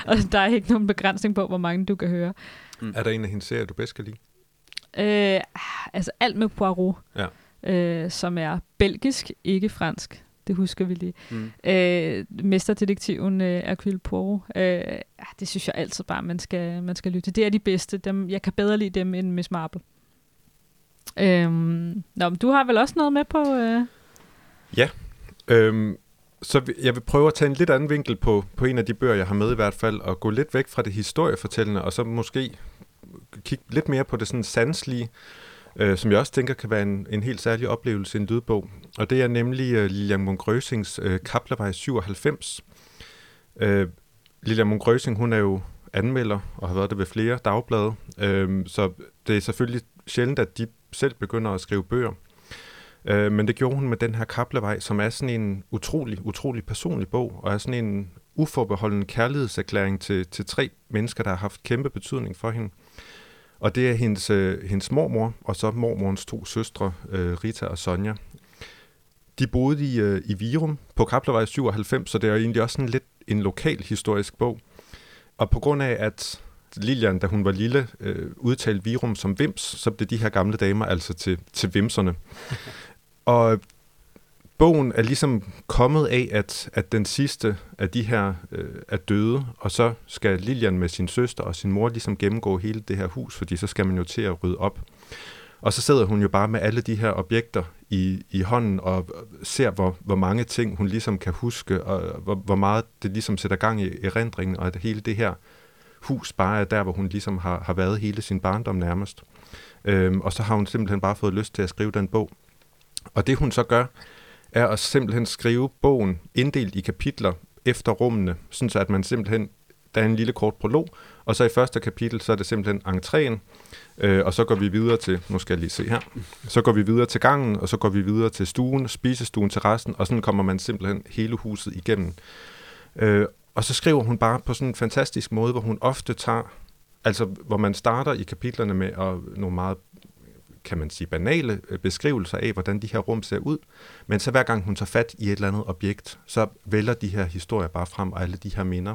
og, der er ikke nogen begrænsning på, hvor mange du kan høre. Er der en af hendes serier, du bedst kan lide? Øh, altså alt med Poirot, Ja. Øh, som er belgisk, ikke fransk. Det husker vi lige. Mm. Øh, mesterdetektiven øh, Hercule Poirot. Øh, ja, det synes jeg altid bare, man skal, man skal lytte. Det er de bedste. Dem, jeg kan bedre lide dem end Miss Marple. Øhm, nå, men du har vel også noget med på... Øh... Øhm, så jeg vil prøve at tage en lidt anden vinkel på, på en af de bøger, jeg har med i hvert fald, og gå lidt væk fra det historiefortællende, og så måske kigge lidt mere på det sådan sanslige, øh, som jeg også tænker kan være en, en helt særlig oplevelse i en lydbog. Og det er nemlig øh, Lilian Munk Røsings øh, Kaplervej 97. Øh, Lilian Munk Røsing, hun er jo anmelder og har været det ved flere dagblade, øh, så det er selvfølgelig sjældent, at de selv begynder at skrive bøger. Øh, men det gjorde hun med den her Kaplevej, som er sådan en utrolig, utrolig personlig bog, og er sådan en uforbeholden kærlighedserklæring til, til tre mennesker, der har haft kæmpe betydning for hende. Og det er hendes, øh, hendes mormor, og så mormorens to søstre, øh, Rita og Sonja. De boede i, øh, i Virum på Kaplevej 97, så det er jo egentlig også sådan lidt en lokal historisk bog. Og på grund af, at Lilian, da hun var lille, øh, udtalte Virum som Vims, så blev de her gamle damer altså til, til Vimserne. [LAUGHS] Og bogen er ligesom kommet af, at, at den sidste af de her øh, er døde, og så skal Lilian med sin søster og sin mor ligesom gennemgå hele det her hus, fordi så skal man jo til at rydde op. Og så sidder hun jo bare med alle de her objekter i, i hånden og ser, hvor, hvor mange ting hun ligesom kan huske, og hvor, hvor meget det ligesom sætter gang i erindringen, og at hele det her hus bare er der, hvor hun ligesom har, har været hele sin barndom nærmest. Øhm, og så har hun simpelthen bare fået lyst til at skrive den bog. Og det hun så gør, er at simpelthen skrive bogen inddelt i kapitler efter rummene, sådan så at man simpelthen, der er en lille kort prolog, og så i første kapitel, så er det simpelthen entréen, øh, og så går vi videre til, nu skal jeg lige se her, så går vi videre til gangen, og så går vi videre til stuen, spisestuen terrassen, og sådan kommer man simpelthen hele huset igennem. Øh, og så skriver hun bare på sådan en fantastisk måde, hvor hun ofte tager, altså hvor man starter i kapitlerne med og nogle meget kan man sige, banale øh, beskrivelser af, hvordan de her rum ser ud. Men så hver gang hun tager fat i et eller andet objekt, så vælger de her historier bare frem, og alle de her minder.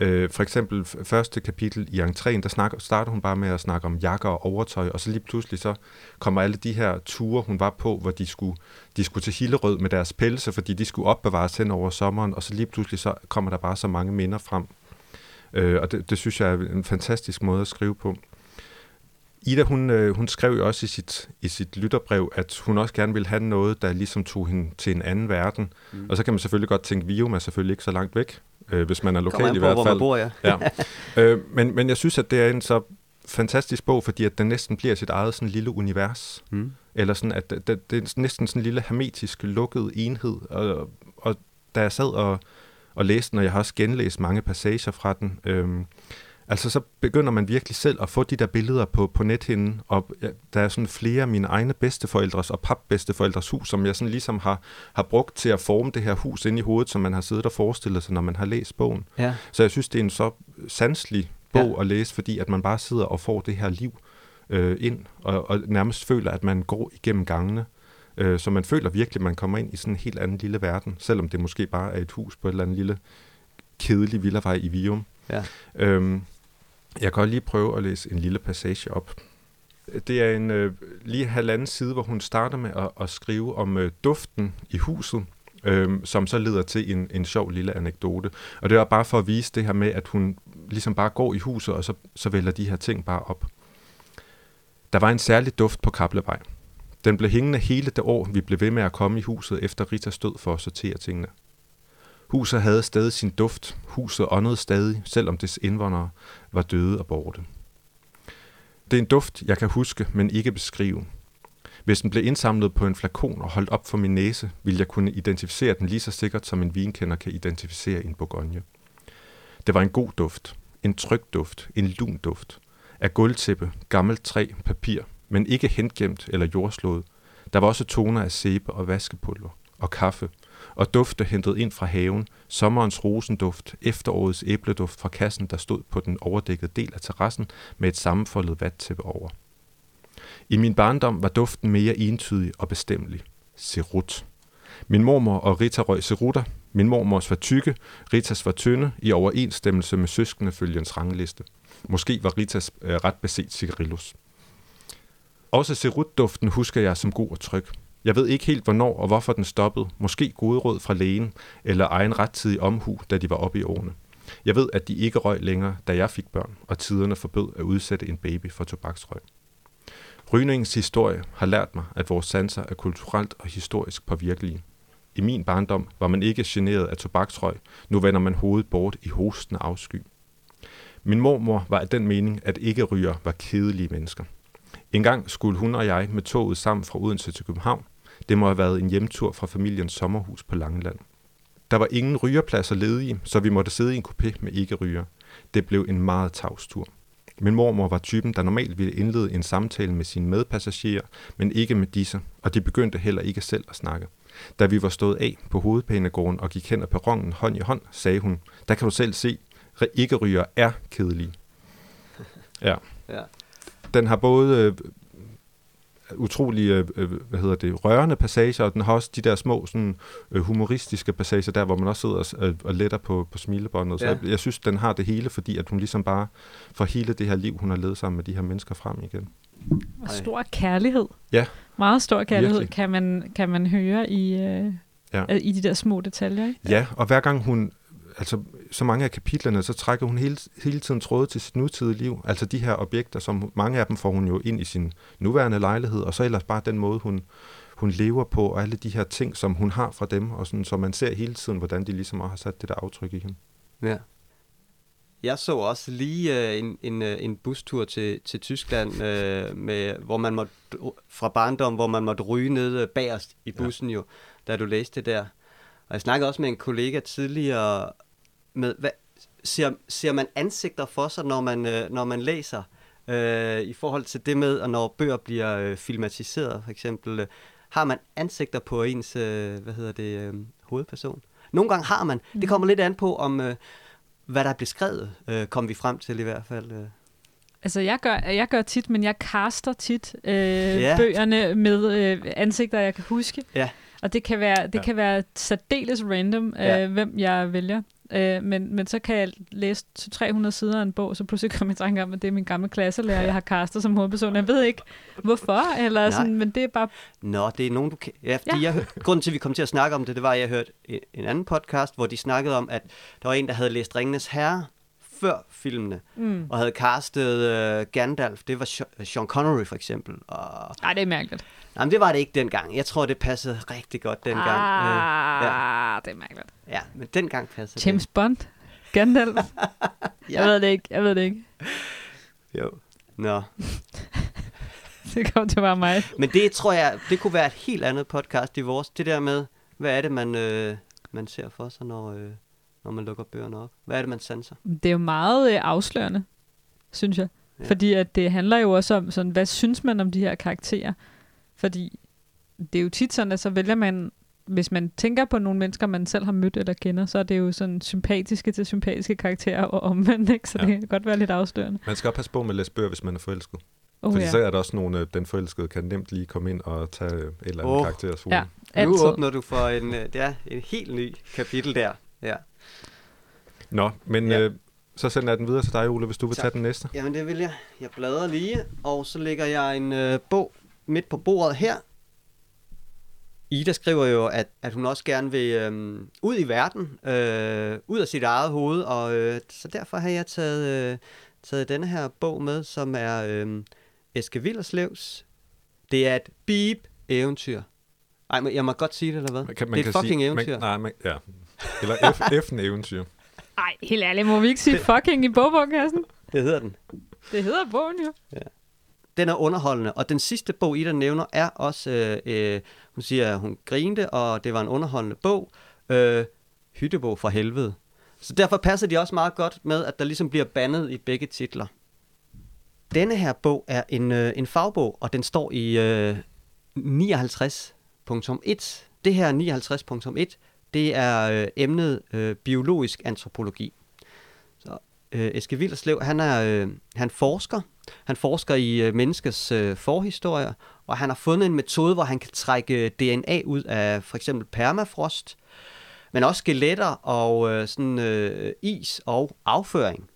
Øh, for eksempel første kapitel i entréen, der snakker, starter hun bare med at snakke om jakker og overtøj, og så lige pludselig så kommer alle de her ture, hun var på, hvor de skulle, de skulle til Hillerød med deres pelse, fordi de skulle opbevares hen over sommeren, og så lige pludselig så kommer der bare så mange minder frem. Øh, og det, det synes jeg er en fantastisk måde at skrive på. Ida, hun, øh, hun skrev jo også i sit, i sit lytterbrev, at hun også gerne ville have noget, der ligesom tog hende til en anden verden. Mm. Og så kan man selvfølgelig godt tænke, Vium er selvfølgelig ikke så langt væk, øh, hvis man er lokal i hvert hvor fald. man bor, ja. Ja. [LAUGHS] øh, men, men jeg synes, at det er en så fantastisk bog, fordi at den næsten bliver sit eget sådan lille univers. Mm. Eller sådan, at det, det, det er næsten sådan en lille hermetisk lukket enhed. Og, og da jeg sad og, og læste den, og jeg har også genlæst mange passager fra den, øhm, altså så begynder man virkelig selv at få de der billeder på, på nethinden, og der er sådan flere af mine egne bedsteforældres og papbedsteforældres hus, som jeg sådan ligesom har, har brugt til at forme det her hus ind i hovedet, som man har siddet og forestillet sig, når man har læst bogen. Ja. Så jeg synes, det er en så sanselig bog ja. at læse, fordi at man bare sidder og får det her liv øh, ind, og, og nærmest føler, at man går igennem gangene. Øh, så man føler virkelig, at man kommer ind i sådan en helt anden lille verden, selvom det måske bare er et hus på et eller andet lille kedelig villavej i Vium. Ja. Øhm, jeg kan godt lige prøve at læse en lille passage op. Det er en øh, lige halvanden side, hvor hun starter med at, at skrive om øh, duften i huset. øh, som så leder til en, en sjov lille anekdote. Og det er bare for at vise det her med, at hun ligesom bare går i huset, og så, så vælger de her ting bare op. Der var en særlig duft på Kablevej. Den blev hængende hele det år, vi blev ved med at komme i huset efter Rita stod for at sortere tingene. Huset havde stadig sin duft. Huset åndede stadig, selvom dets indvånere var døde og borte. Det er en duft, jeg kan huske, men ikke beskrive. Hvis den blev indsamlet på en flakon og holdt op for min næse, ville jeg kunne identificere den lige så sikkert, som en vinkender kan identificere en Bourgogne. Det var en god duft. En tryg duft. En lun duft. Af gulvtæppe, gammelt træ, papir, men ikke hengemt eller jordslået. Der var også toner af sæbe og vaskepulver og kaffe, og dufte hentet ind fra haven, sommerens rosenduft, efterårets æbleduft fra kassen, der stod på den overdækkede del af terrassen med et sammenfoldet vattæppe over. I min barndom var duften mere entydig og bestemmelig. Serut. Min mormor og Rita røg cerutter. Min mormors var tykke, Ritas var tynde, i overensstemmelse med søskendefølgens rangliste. Måske var Ritas øh, ret beset cigarillos. Også serutduften husker jeg som god og tryg. Jeg ved ikke helt, hvornår og hvorfor den stoppede. Måske gode råd fra lægen, eller egen rettidig omhu, da de var oppe i årene. Jeg ved, at de ikke røg længere, da jeg fik børn, og tiderne forbød at udsætte en baby for tobaksrøg. Rygningens historie har lært mig, at vores sanser er kulturelt og historisk påvirkelige. I min barndom var man ikke generet af tobaksrøg, nu vender man hovedet bort i hostende afsky. Min mormor var af den mening, at ikke ryger var kedelige mennesker. En gang skulle hun og jeg med toget sammen fra Odense til København. Det må have været en hjemtur fra familiens sommerhus på Langeland. Der var ingen rygerpladser ledige, så vi måtte sidde i en kupé med ikke-ryger. Det blev en meget tavs tur. Min mormor var typen, der normalt ville indlede en samtale med sine medpassagerer, men ikke med disse, og de begyndte heller ikke selv at snakke. Da vi var stået af på hovedpænegården og gik hen ad perronen hånd i hånd, sagde hun, der kan du selv se, ikke ryger er kedelige. [LAUGHS] Ja. Ja. Den har både øh, utrolig øh, øh, hvad hedder det, rørende passager, og den har også de der små sådan, øh, humoristiske passager der, hvor man også sidder og, letter på, på smilebåndet. Så Ja. jeg, jeg synes, den har det hele, fordi at hun ligesom bare får hele det her liv, hun har levet sammen med de her mennesker frem igen. Og stor kærlighed. Ja. Meget stor kærlighed Virkelig. kan man, kan man høre i, øh, Ja. ja. i de der små detaljer. Ikke? Ja, og hver gang hun, altså så mange af kapitlerne, så trækker hun hele, hele tiden tråde til sit nutidige liv. Altså de her objekter, som mange af dem får hun jo ind i sin nuværende lejlighed, og så ellers bare den måde, hun, hun lever på, og alle de her ting, som hun har fra dem, og sådan, så man ser hele tiden, hvordan de ligesom har sat det der aftryk i hende. Ja. Jeg så også lige øh, en, en, øh, en bustur til, til Tyskland, øh, med, hvor man måtte, fra barndom, hvor man måtte ryge ned øh, bagerst i bussen jo, da du læste det der. Og jeg snakkede også med en kollega tidligere med, hvad, ser, ser man ansigter for sig, når man, øh, når man læser? Øh, I forhold til det med, at når bøger bliver øh, filmatiseret, for eksempel, øh, har man ansigter på ens, øh, hvad hedder det, øh, hovedperson? Nogle gange har man. Det kommer lidt an på, om øh, hvad der er beskrevet, øh, kom vi frem til i hvert fald. Øh. Altså, jeg gør, jeg gør tit, men jeg caster tit øh, Ja. bøgerne med øh, ansigter, jeg kan huske. Ja. Og det kan være, det Ja. kan være særdeles random, øh, ja. hvem jeg vælger. Øh, men, men så kan jeg læse 300 sider af en bog, så pludselig kommer jeg i tanke om, at det er min gamle klasselærer, jeg har castet som hovedperson. Jeg ved ikke, hvorfor, eller Nej. sådan, men det er bare... Nå, det er nogen, du kan... Ja, fordi Ja. Jeg hør... grunden til, at vi kom til at snakke om det, det var, at jeg hørte en- en anden podcast, hvor de snakkede om, at der var en, der havde læst Ringenes Herre før filmene, Mm. og havde castet øh, Gandalf. Det var Sean Connery for eksempel. Og... Ej, det er mærkeligt. Nej, men det var det ikke dengang. Jeg tror, det passede rigtig godt dengang. Ah, ja. ja. det er mærkeligt. ja, men dengang passede James Bond? Gandalf? det. [LAUGHS] Jeg ved det ikke, jeg ved det ikke. Jo. Nå. [LAUGHS] Det kom til bare mig. Men det tror jeg, det kunne være et helt andet podcast i vores. Det der med, hvad er det, man, øh, man ser for sig, når, øh, når man lukker bøgerne op? Hvad er det, man sanser? Det er jo meget øh, afslørende, synes jeg. Ja. Ja. Fordi at det handler jo også om, sådan, hvad synes man om de her karakterer? Fordi det er jo tit sådan, at så vælger man, hvis man tænker på nogle mennesker, man selv har mødt eller kender, så er det jo sådan sympatiske til sympatiske karakterer og omvendt, ikke? Så Ja. ja. det kan godt være lidt afslørende. Man skal også passe på med at læse bøger, hvis man er forelsket. Oh, Fordi ja. så er der også nogle, øh, den forelskede kan nemt lige komme ind og tage øh, et eller andet oh. karakteres Ja. Nu Altid. åbner du for en, øh, er en helt ny kapitel der. Ja. Nå, men Ja. øh, så sender jeg den videre til dig, Ole, hvis du vil Tak. tage den næste. Jamen det vil jeg. Jeg bladrer lige, og så lægger jeg en øh, bog midt på bordet her. Ida skriver jo, at, at hun også gerne vil øh, ud i verden, øh, ud af sit eget hoved, og øh, så derfor har jeg taget, øh, taget denne her bog med, som er øh, Eske Villerslevs. Det er et beep eventyr. Ej, jeg må godt sige det, eller hvad? Man kan, man det er et fucking sige, eventyr. Man, nej, man, ja. Eller F, F'en eventyr. Ej, helt ærligt, må vi ikke sige fucking i bogbogkassen? Det hedder den. Det hedder bogen jo. Den er underholdende, og den sidste bog, Ida nævner, er også, øh, øh, hun siger, at hun grinte, og det var en underholdende bog, øh, Hyttebog fra helvede. Så derfor passer de også meget godt med, at der ligesom bliver bandet i begge titler. Denne her bog er en, øh, en fagbog, og den står i øh, 59.1. Det her 59.1, det er øh, emnet øh, biologisk antropologi. Så øh, Eske Villerslev, han er øh, han forsker. Han forsker i øh, menneskets øh, forhistorie, og han har fundet en metode, hvor han kan trække øh, DNA ud af for eksempel permafrost, men også skeletter og øh, sådan, øh, is og afføring.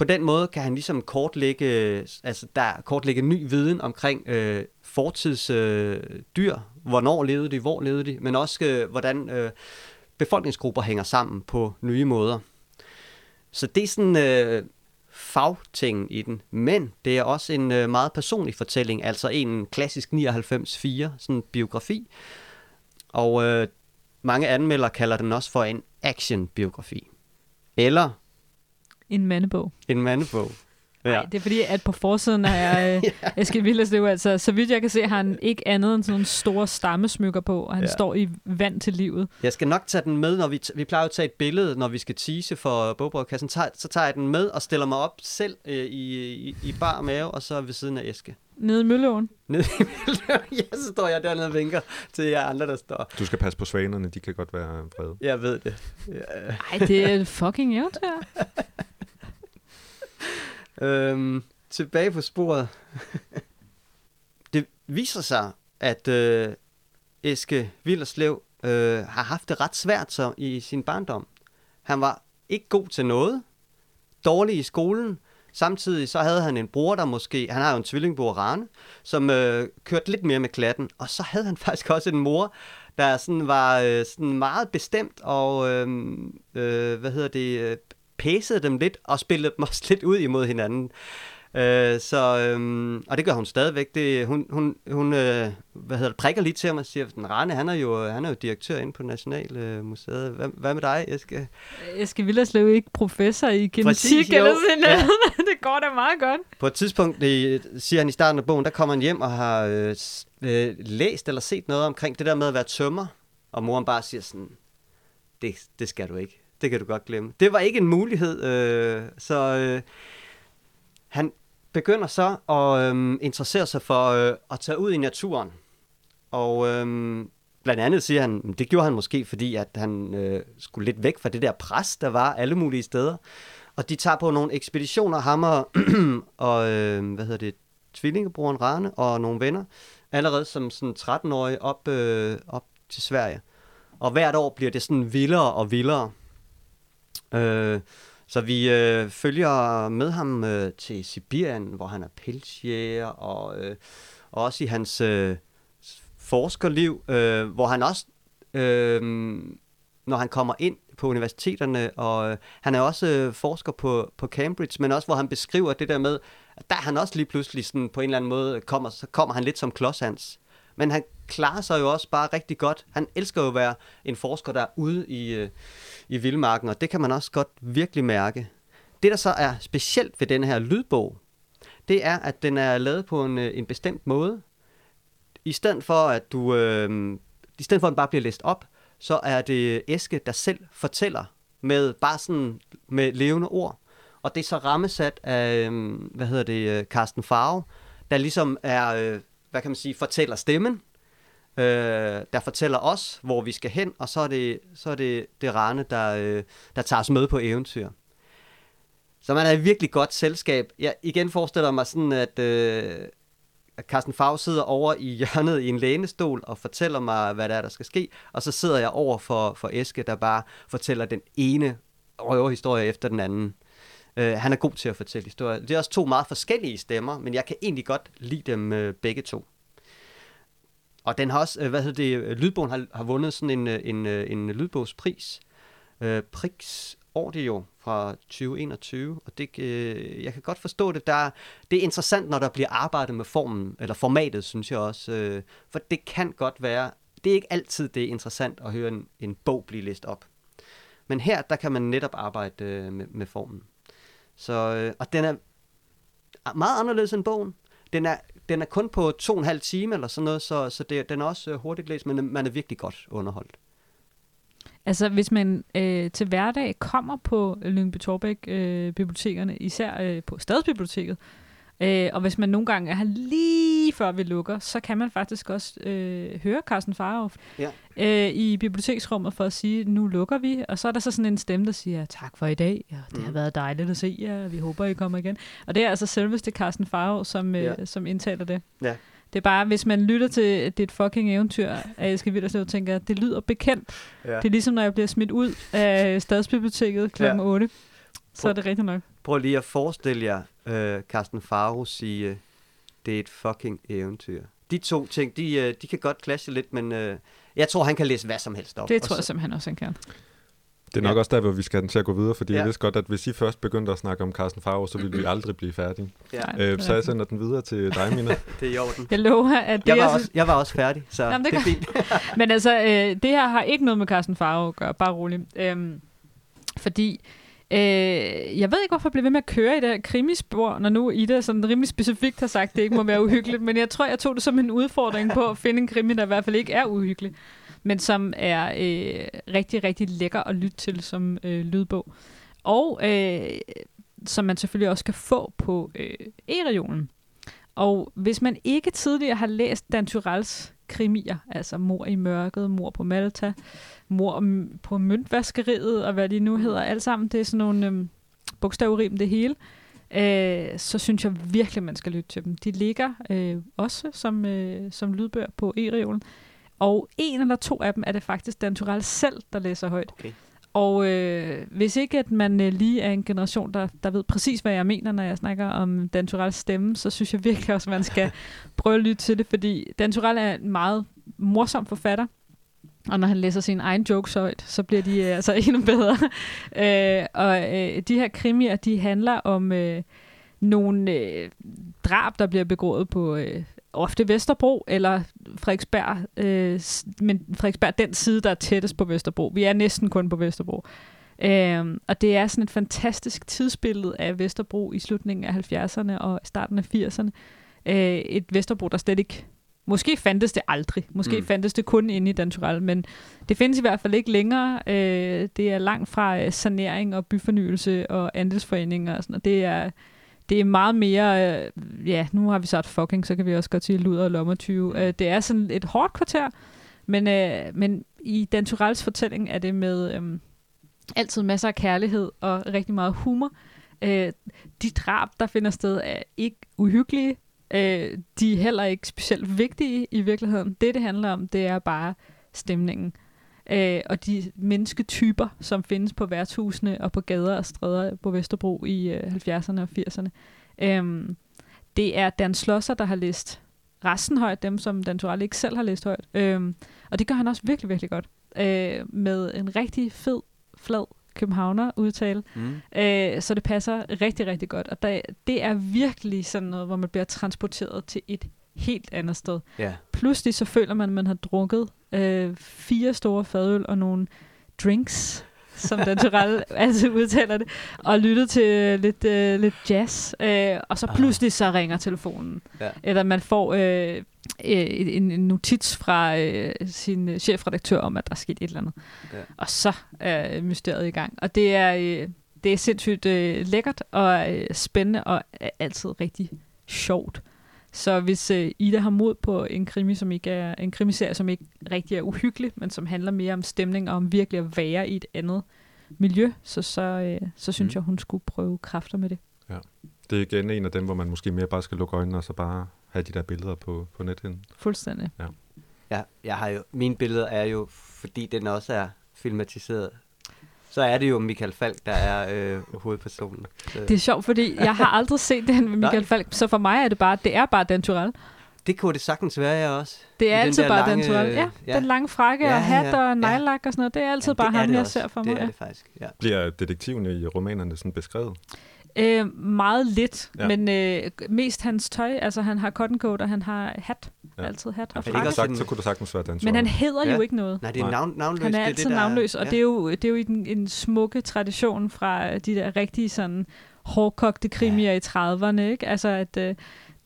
På den måde kan han ligesom kortlægge, altså der kortlægge ny viden omkring øh, fortidsdyr, øh, dyr, hvornår levede de, hvor levede de, men også øh, hvordan øh, befolkningsgrupper hænger sammen på nye måder. Så det er sådan øh, fagtingen i den, men det er også en øh, meget personlig fortælling, altså en klassisk 99-4, sådan en biografi. Og øh, mange anmeldere kalder den også for en action-biografi. Eller en mandebog. en mandebog. Ja. Ej, det er fordi, at på forsiden er [LAUGHS] øh, Eske Villerslev, altså, så vidt jeg kan se, har han ikke andet end sådan nogle store stammesmykker på, og han Ja. ja. står i vand til livet. Jeg skal nok tage den med, når vi, t- vi plejer jo at tage et billede, når vi skal tease for bogbrevkassen. Tager, så tager jeg den med og stiller mig op selv øh, i, i, i bar mave, og så ved siden af Eske. Nede i Mølleåen. Nede i Mølleåen. [LAUGHS] ja, så står jeg dernede og vinker til jer andre, der står. Du skal passe på svanerne, de kan godt være vrede. Jeg ved det. Ja. Ej, det er fucking eventyr. [LAUGHS] Øhm, tilbage på sporet. [LAUGHS] det viser sig, at øh, Eske Villerslev øh, har haft det ret svært så i sin barndom. Han var ikke god til noget, dårlig i skolen, samtidig så havde han en bror, der måske, han har jo en tvillingbror Rane, som øh, kørte lidt mere med klatten, og så havde han [LAUGHS] faktisk også en mor, der sådan var øh, sådan meget bestemt og, øh, øh, hvad hedder det, øh, pæsede dem lidt og spillede dem [LAUGHS] også lidt ud imod hinanden. Øh, så, øhm, og det gør hun stadigvæk. Det, hun hun, hun øh, hvad hedder det, prikker lige til mig og siger, at Rane, han er jo, han er jo direktør inde på Nationalmuseet. Hvad, hvad med dig, Eske? Eske Villerslev er ikke professor i genetik Præcis, eller sådan Ja. noget. [LAUGHS] det går da meget godt. På et tidspunkt, det siger han i starten af bogen, der kommer han hjem og har øh, øh, læst eller set noget omkring det der med at være tømmer. Og moren bare siger sådan, det, det skal du ikke. Det kan du godt glemme. Det var ikke en mulighed. Øh, så øh, han begynder så at øh, interessere sig for øh, at tage ud i naturen. Og øh, blandt andet siger han, det gjorde han måske, fordi at han øh, skulle lidt væk fra det der pres, der var alle mulige steder. Og de tager på nogle ekspeditioner, ham og, [CLEARS THROAT] og øh, hvad hedder det, tvillingebroren Rane og nogle venner, allerede som sådan 13-årige op, øh, op til Sverige. Og hvert år bliver det sådan vildere og vildere. Øh, så vi øh, følger med ham øh, til Sibirien, hvor han er pelsjæger, og, øh, og også i hans øh, forskerliv, øh, hvor han også, øh, når han kommer ind på universiteterne, og øh, han er også øh, forsker på, på Cambridge, men også hvor han beskriver det der med, at der han også lige pludselig sådan, på en eller anden måde, kommer, så kommer han lidt som klodshans. Men han klarer sig jo også bare rigtig godt. Han elsker jo at være en forsker, der er ude i, øh, i vildmarken, og det kan man også godt virkelig mærke. Det, der så er specielt ved den her lydbog, det er, at den er lavet på en, øh, en bestemt måde. I stedet for, at du, øh, i stedet for, at den bare bliver læst op, så er det Eske, der selv fortæller med bare sådan med levende ord. Og det er så rammesat af, øh, hvad hedder det, øh, Carsten Farve, der ligesom er, øh, hvad kan man sige, fortæller stemmen, øh, der fortæller os, hvor vi skal hen, og så er det, så er det, det Rane, der, øh, der tager os med på eventyr. Så man er et virkelig godt selskab. Jeg igen forestiller mig sådan, at, øh, at Carsten Farve sidder over i hjørnet i en lænestol og fortæller mig, hvad der er, der skal ske. Og så sidder jeg over for, for Eske, der bare fortæller den ene røverhistorie efter den anden. Øh, Øh, han er god til at fortælle historier. Det er også to meget forskellige stemmer, men jeg kan egentlig godt lide dem øh, begge to. og den har også, øh, hvad hedder det, øh, lydbogen har, har vundet sådan en, øh, en, en lydbogspris. Øh, Prix Audio fra 2021, og det, øh, jeg kan godt forstå det. Der, det er interessant, når der bliver arbejdet med formen, eller formatet, synes jeg også. Øh, for det kan godt være, det er ikke altid det er interessant at høre en, en bog blive læst op. Men her, der kan man netop arbejde øh, med, med formen. Så, øh, og den er meget anderledes end bogen. Den er, den er kun på to og en halv time eller sådan noget, så, så det, den er også øh, hurtigt læst, men øh, man er virkelig godt underholdt. Altså, hvis man øh, til hverdag kommer på Lyngby Torbæk øh, bibliotekerne, især øh, på Stadsbiblioteket, øh, og hvis man nogle gange er her lige før vi lukker, så kan man faktisk også øh, høre Carsten Farhoff Ja. øh, i biblioteksrummet for at sige, nu lukker vi. Og så er der så sådan en stemme, der siger, tak for i dag, ja, det har Mhm. været dejligt at se jer, vi håber, I kommer igen. Og det er altså selveste Carsten Farhoff, som, øh, Ja. som indtaler det. Ja. Det er bare, hvis man lytter til det et fucking eventyr af Eske Villerslev, tænker jeg, det lyder bekendt. Ja. Det er ligesom, når jeg bliver smidt ud af stadsbiblioteket kl. Ja. 8. Så er det rigtigt nok. Prøv lige at forestille jer øh, Carsten Faro sige, det er et fucking eventyr. De to ting, de, øh, de kan godt clashe lidt, men øh, jeg tror, han kan læse hvad som helst op. Det tror jeg simpelthen også, han kan. Det er nok Ja. også der, hvor vi skal have den til at gå videre, fordi ja. Jeg vidste godt, at hvis I først begyndte at snakke om Carsten Farver, så ville vi aldrig blive færdige. Ja. Øh, så er jeg sender den videre til dig, Mina. [LAUGHS] det er i orden. Jeg lover, at det Jeg er... var, også, jeg var også færdig, så Jamen, det det, er fint. [LAUGHS] Men altså, øh, det her har ikke noget med Carsten Farve at gøre, bare roligt. Øhm, fordi, øh, jeg ved ikke, hvorfor jeg blev ved med at køre i det her krimispor, når nu Ida sådan rimelig specifikt har sagt, at det ikke må være uhyggeligt. Men jeg tror, jeg tog det som en udfordring på at finde en krimi, der i hvert fald ikke er uhyggelig, men som er øh, rigtig, rigtig lækker at lytte til som øh, lydbog. Og øh, som man selvfølgelig også kan få på øh, e-regionen. Og hvis man ikke tidligere har læst Dan Tyrells krimier, altså Mor i mørket, Mor på Malta, Mor på møntvaskeriet og hvad de nu hedder, alt sammen, det er sådan nogle øhm, bogstavrim det hele, øh, så synes jeg virkelig, man skal lytte til dem. De ligger øh, også som, øh, som lydbøger på e-reolen, og en eller to af dem er det faktisk Dan Turell selv, der læser højt. Okay. Og øh, hvis ikke at man øh, lige er en generation, der, der ved præcis, hvad jeg mener, når jeg snakker om Dan Turells stemme, så synes jeg virkelig også, at man skal [LAUGHS] prøve at lytte til det, fordi Dan Turell er en meget morsom forfatter, og når han læser sine egne jokes højt, så bliver de øh, altså [LAUGHS] endnu bedre. øh, og øh, de her krimier, de handler om øh, nogle øh, drab, der bliver begået på øh, ofte Vesterbro eller Frederiksberg, øh, men Frederiksberg er den side, der er tættest på Vesterbro. Vi er næsten kun på Vesterbro. Øhm, og det er sådan et fantastisk tidsbillede af Vesterbro i slutningen af 70'erne og starten af 80'erne. Øh, et Vesterbro, der slet ikke... Måske fandtes det aldrig. Måske mm. Fandtes det kun inde i Danturell, men det findes i hvert fald ikke længere. Øh, det er langt fra øh, sanering og byfornyelse og andelsforeninger og sådan noget. Det er, det er meget mere... Øh, ja, nu har vi sagt fucking, så kan vi også godt sige luder og lommertyve. Øh, det er sådan et hårdt kvarter, men, øh, men i Dan Turells fortælling er det med øh, altid masser af kærlighed og rigtig meget humor. Øh, de drab, der finder sted, er ikke uhyggelige. Øh, de er heller ikke specielt vigtige i virkeligheden. Det, det handler om, det er bare stemningen. Øh, og de mennesketyper, som findes på værtshusene og på gader og stræder på Vesterbro i øh, 70'erne og 80'erne. Øhm, det er Dan Slosser, der har læst resten højt, dem som Dan Turell ikke selv har læst højt. Øhm, og det gør han også virkelig, virkelig godt. Øh, med en rigtig fed, flad københavner udtale. Mm. Øh, så det passer rigtig, rigtig godt. Og der, det er virkelig sådan noget, hvor man bliver transporteret til et helt andet sted. Ja. Pludselig så føler man, at man har drukket øh, fire store fadøl og nogle drinks, som Dan Turell [LAUGHS] altid udtaler det, og lyttet til lidt, øh, lidt jazz. Øh, og så Ah. pludselig så ringer telefonen. Ja. Eller man får øh, øh, en, en notits fra øh, sin øh, chefredaktør om, at der er sket et eller andet. Ja. Og så er mysteriet i gang. Og det er, øh, det er sindssygt øh, lækkert og øh, spændende og er altid rigtig sjovt. Så hvis øh, Ida har mod på en krimi, som ikke er en krimiserie, som ikke rigtig er uhyggelig, men som handler mere om stemning og om virkelig at være i et andet miljø, så, så, øh, så synes Mm. jeg, hun skulle prøve kræfter med det. Det er igen en af dem, hvor man måske mere bare skal lukke øjnene og så bare have de der billeder på, på nethinden. Fuldstændig. Ja, jeg har jo, mine billeder er jo, fordi den også er filmatiseret, så er det jo Michael Falk, der er øh, hovedpersonen. Så, Det er sjovt, fordi jeg har aldrig set den med Michael. Falk, så for mig er det bare, det er bare Dan Turell. det kunne det sagtens være, jeg også. Det er I altid bare lange, den toilet. Ja, ja. den lange frakke Ja, og hat ja, ja. og nejlak og sådan noget. Det er altid Ja, bare det er ham, det jeg også. ser for Det mig. er ja. det faktisk, ja. Bliver detektiven i romanerne sådan beskrevet? Øh, meget lidt, Ja. men øh, mest hans tøj. Altså, han har cotton coat, og han har hat. Ja. Altid hat og frakke. Sagt, så kunne det sagtens være dansk. Men han hedder Ja. jo ikke noget. Nej, det er navn, navnløs. Han er altid det, der navnløs, og ja. det er jo, det er jo i den, en smukke tradition fra de der rigtige sådan hårdkogte krimier ja. i 30'erne, ikke? Altså, at øh,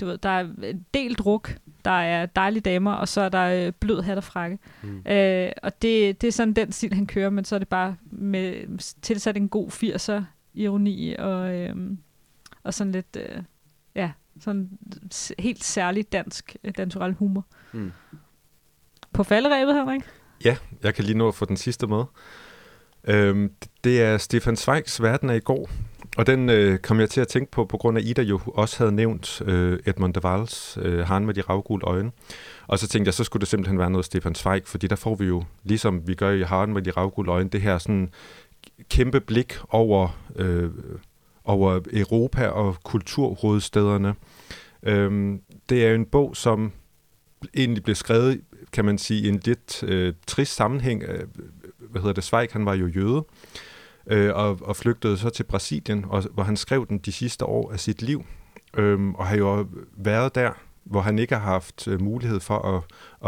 du ved, der er en del druk, der er dejlige damer, og så er der øh, blød hat og frakke. Mm. Øh, og det, det er sådan den stil, han kører, men så er det bare med tilsat en god 80'er ironi og, øh, og sådan lidt, øh, ja, sådan helt særlig dansk, øh, dansurel humor. Mm. På falderæbet, Henrik? Ja, jeg kan lige nå at få den sidste med. Øhm, det er Stefan Zweigs Verden af i går, og den øh, kom jeg til at tænke på, på grund af Ida jo også havde nævnt øh, Edmund de Valls øh, Han med de ravgule øjne. Og så tænkte jeg, så skulle det simpelthen være noget Stefan Zweig, fordi der får vi jo, ligesom vi gør i Han med de ravgule øjne, det her sådan kæmpe blik over, øh, over Europa og kulturhovedstederne. Øhm, det er en bog, som egentlig blev skrevet, kan man sige, i en lidt øh, trist sammenhæng. Øh, hvad hedder det? Zweig, han var jo jøde, øh, og, og flygtede så til Brasilien, og, hvor han skrev den de sidste år af sit liv, øhm, og har jo været der, hvor han ikke har haft øh, mulighed for at,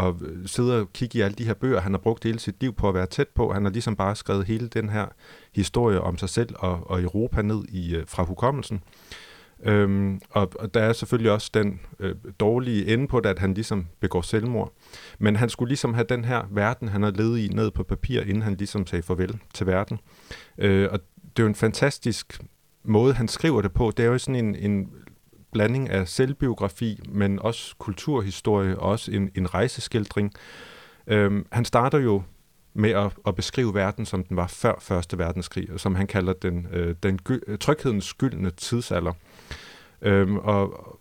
at øh, sidde og kigge i alle de her bøger, han har brugt hele sit liv på at være tæt på. Han har ligesom bare skrevet hele den her historie om sig selv og, og Europa ned i, øh, fra hukommelsen. Øhm, og, og der er selvfølgelig også den øh, dårlige ende på det, at han ligesom begår selvmord. Men han skulle ligesom have den her verden, han har levet i, ned på papir, inden han ligesom sagde farvel til verden. Øh, og det er jo en fantastisk måde, han skriver det på. Det er jo sådan en, en blanding af selvbiografi, men også kulturhistorie, og også en, en rejseskildring. Øhm, han starter jo med at, at beskrive verden, som den var før Første Verdenskrig, og som han kalder den, øh, den gy- øh, tryghedens skyldne tidsalder. Øhm, og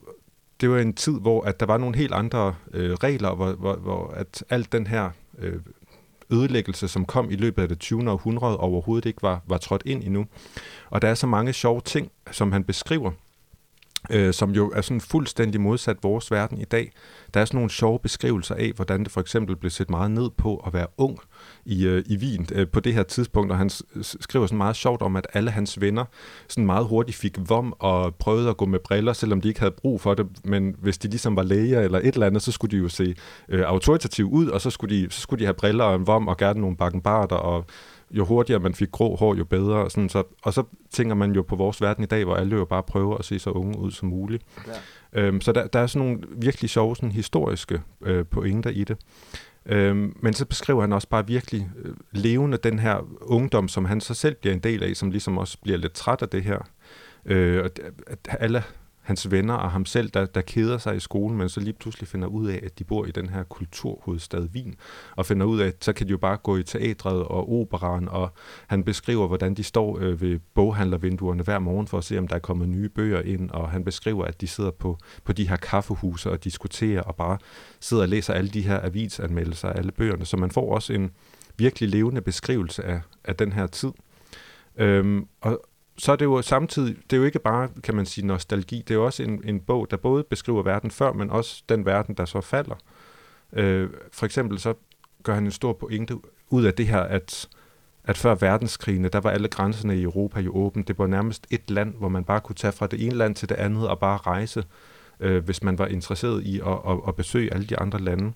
det var en tid, hvor at der var nogle helt andre øh, regler, hvor, hvor, hvor at alt den her øh, ødelæggelse, som kom i løbet af det 20. århundrede, overhovedet ikke var, var trådt ind endnu. Og der er så mange sjove ting, som han beskriver, øh, som jo er sådan fuldstændig modsat vores verden i dag. Der er sådan nogle sjove beskrivelser af, hvordan det for eksempel blev set meget ned på at være ung i, øh, i Wien øh, på det her tidspunkt, og han skriver sådan meget sjovt om, at alle hans venner sådan meget hurtigt fik vom og prøvede at gå med briller, selvom de ikke havde brug for det, men hvis de ligesom var læger eller et eller andet, så skulle de jo se øh, autoritative ud, og så skulle, de, så skulle de have briller og en vom og gerne nogle bakkenbarter, og jo hurtigere man fik grå hår, jo bedre. Og, sådan, så, og så tænker man jo på vores verden i dag, hvor alle jo bare prøver at se så unge ud som muligt. Ja. Øhm, så der, der er sådan nogle virkelig sjove sådan historiske øh, pointer i det. Øhm, men så beskriver han også bare virkelig øh, levende den her ungdom, som han så selv bliver en del af, som ligesom også bliver lidt træt af det her. Øh, og at alle hans venner og ham selv, der, der keder sig i skolen, men så lige pludselig finder ud af, at de bor i den her kulturhovedstad Wien, og finder ud af, at så kan de jo bare gå i teatret og operan, og han beskriver, hvordan de står øh, ved boghandlervinduerne hver morgen for at se, om der er kommet nye bøger ind, og han beskriver, at de sidder på, på de her kaffehuse og diskuterer, og bare sidder og læser alle de her avisanmeldelser af alle bøgerne, så man får også en virkelig levende beskrivelse af, af den her tid. Øhm, og så er det jo samtidig, det er jo ikke bare, kan man sige, nostalgi, det er jo også en, en bog, der både beskriver verden før, men også den verden, der så falder. Øh, for eksempel så gør han en stor pointe ud af det her, at, at før verdenskrigene, der var alle grænserne i Europa jo åbne. Det var nærmest et land, hvor man bare kunne tage fra det ene land til det andet og bare rejse, øh, hvis man var interesseret i at, at, at besøge alle de andre lande.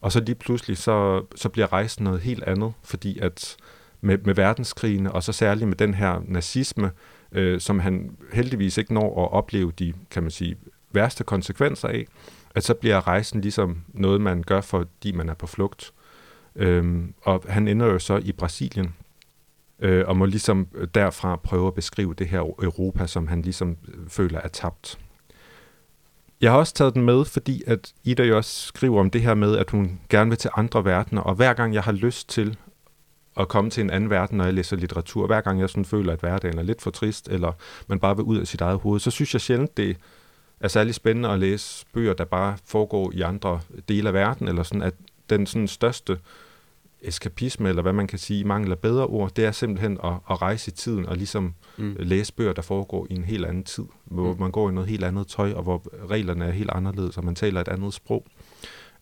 Og så lige pludselig, så, så bliver rejsen noget helt andet, fordi at med, med verdenskrigene, og så særligt med den her nazisme, øh, som han heldigvis ikke når at opleve de, kan man sige, værste konsekvenser af, at så bliver rejsen ligesom noget, man gør, fordi man er på flugt. Øhm, og han ender jo så i Brasilien, øh, og må ligesom derfra prøve at beskrive det her Europa, som han ligesom øh, føler er tabt. Jeg har også taget den med, fordi at Ida jo også skriver om det her med, at hun gerne vil til andre verdener, og hver gang jeg har lyst til at komme til en anden verden, når jeg læser litteratur, hver gang jeg sådan føler, at hverdagen er lidt for trist, eller man bare vil ud af sit eget hoved, så synes jeg sjældent, det er særlig spændende at læse bøger, der bare foregår i andre dele af verden, eller sådan, at den sådan største eskapisme, eller hvad man kan sige, mangel af bedre ord, det er simpelthen at, at rejse i tiden og ligesom mm. læse bøger, der foregår i en helt anden tid, hvor mm. man går i noget helt andet tøj, og hvor reglerne er helt anderledes, og man taler et andet sprog.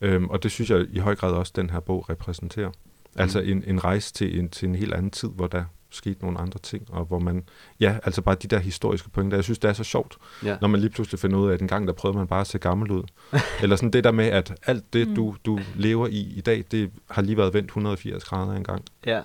Øhm, og det synes jeg i høj grad også, den her bog repræsenterer. Mm. Altså en, en rejse til en, til en helt anden tid, hvor der skete nogle andre ting, og hvor man, ja, altså bare de der historiske pointer, jeg synes, det er så sjovt, ja. når man lige pludselig finder ud af, at en gang der prøvede man bare at se gammel ud. [LAUGHS] Eller sådan det der med, at alt det, mm. du, du lever i i dag, det har lige været vendt 180 grader engang. Ja.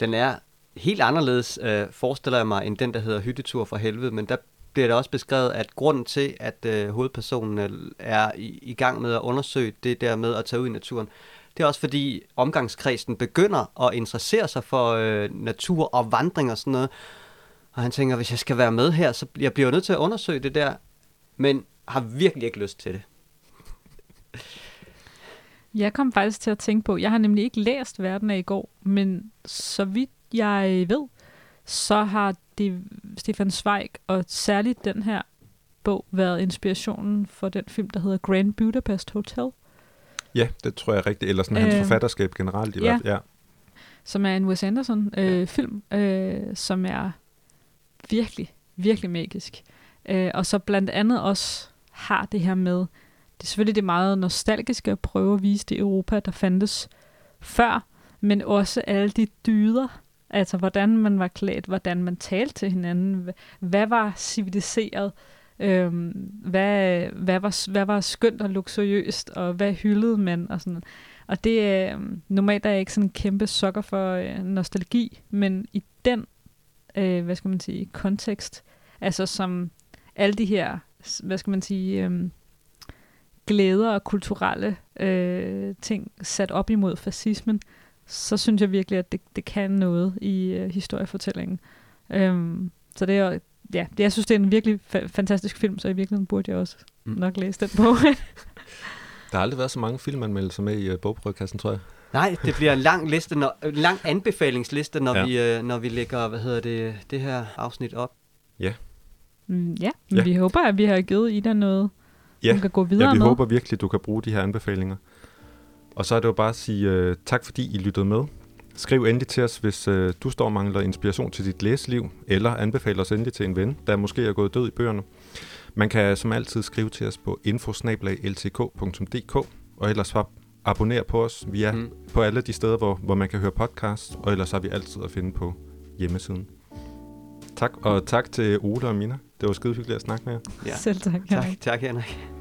Den er helt anderledes, øh, forestiller jeg mig, end den, der hedder Hyttetur fra helvede, men der bliver det også beskrevet, at grunden til, at øh, hovedpersonen er i, i gang med at undersøge det der med at tage ud i naturen, det er også fordi omgangskredsen begynder at interessere sig for øh, natur og vandring og sådan noget. Og han tænker, hvis jeg skal være med her, så jeg bliver nødt til at undersøge det der, men har virkelig ikke lyst til det. [LAUGHS] Jeg kom faktisk til at tænke på, jeg har nemlig ikke læst Verden af i går, men så vidt jeg ved, så har det Stefan Zweig og særligt den her bog været inspirationen for den film, der hedder Grand Budapest Hotel. Ja, det tror jeg rigtigt. Eller sådan øh, hans forfatterskab generelt i ja. hvert fald. Ja. Som er en Wes Anderson-film, øh, ja. øh, som er virkelig, virkelig magisk. Øh, og så blandt andet også har det her med, det er selvfølgelig det meget nostalgiske at prøve at vise det Europa, der fandtes før, men også alle de dyder, altså hvordan man var klædt, hvordan man talte til hinanden, hvad var civiliseret, Øhm, hvad, hvad, var, hvad var skønt og luksuriøst, og hvad hyldede man, og sådan Og det er, øh, normalt er jeg ikke sådan en kæmpe sokker for øh, nostalgi, men i den, øh, hvad skal man sige, kontekst, altså som alle de her, hvad skal man sige, øh, glæder og kulturelle øh, ting sat op imod fascismen, så synes jeg virkelig, at det, det kan noget i øh, historiefortællingen. Øhm, så det er, ja, jeg synes, det er en virkelig fa- fantastisk film, så i virkeligheden burde jeg også mm. nok læse den bog. [LAUGHS] Der har aldrig været så mange filmanmeldelser med i uh, bogprøvekassen, tror jeg. Nej, det bliver en lang liste, når, en lang anbefalingsliste, når, ja. vi, uh, når vi lægger hvad hedder det, det her afsnit op. Ja. Mm, ja, men ja. vi håber, at vi har givet Ida noget, ja. hun kan gå videre Ja, vi med. håber virkelig, du kan bruge de her anbefalinger. Og så er det jo bare at sige uh, tak, fordi I lyttede med. Skriv endelig til os, hvis øh, du står og mangler inspiration til dit læseliv, eller anbefaler os endelig til en ven, der måske er gået død i bøgerne. Man kan som altid skrive til os på infosnablag.ltk.dk, og ellers abonner på os. Vi er mm. på alle de steder, hvor, hvor man kan høre podcast, og ellers er vi altid at finde på hjemmesiden. Tak, og tak til Ole og Mina. Det var skide hyggeligt at snakke med jer. Ja. Selv tak, Tak, tak Henrik.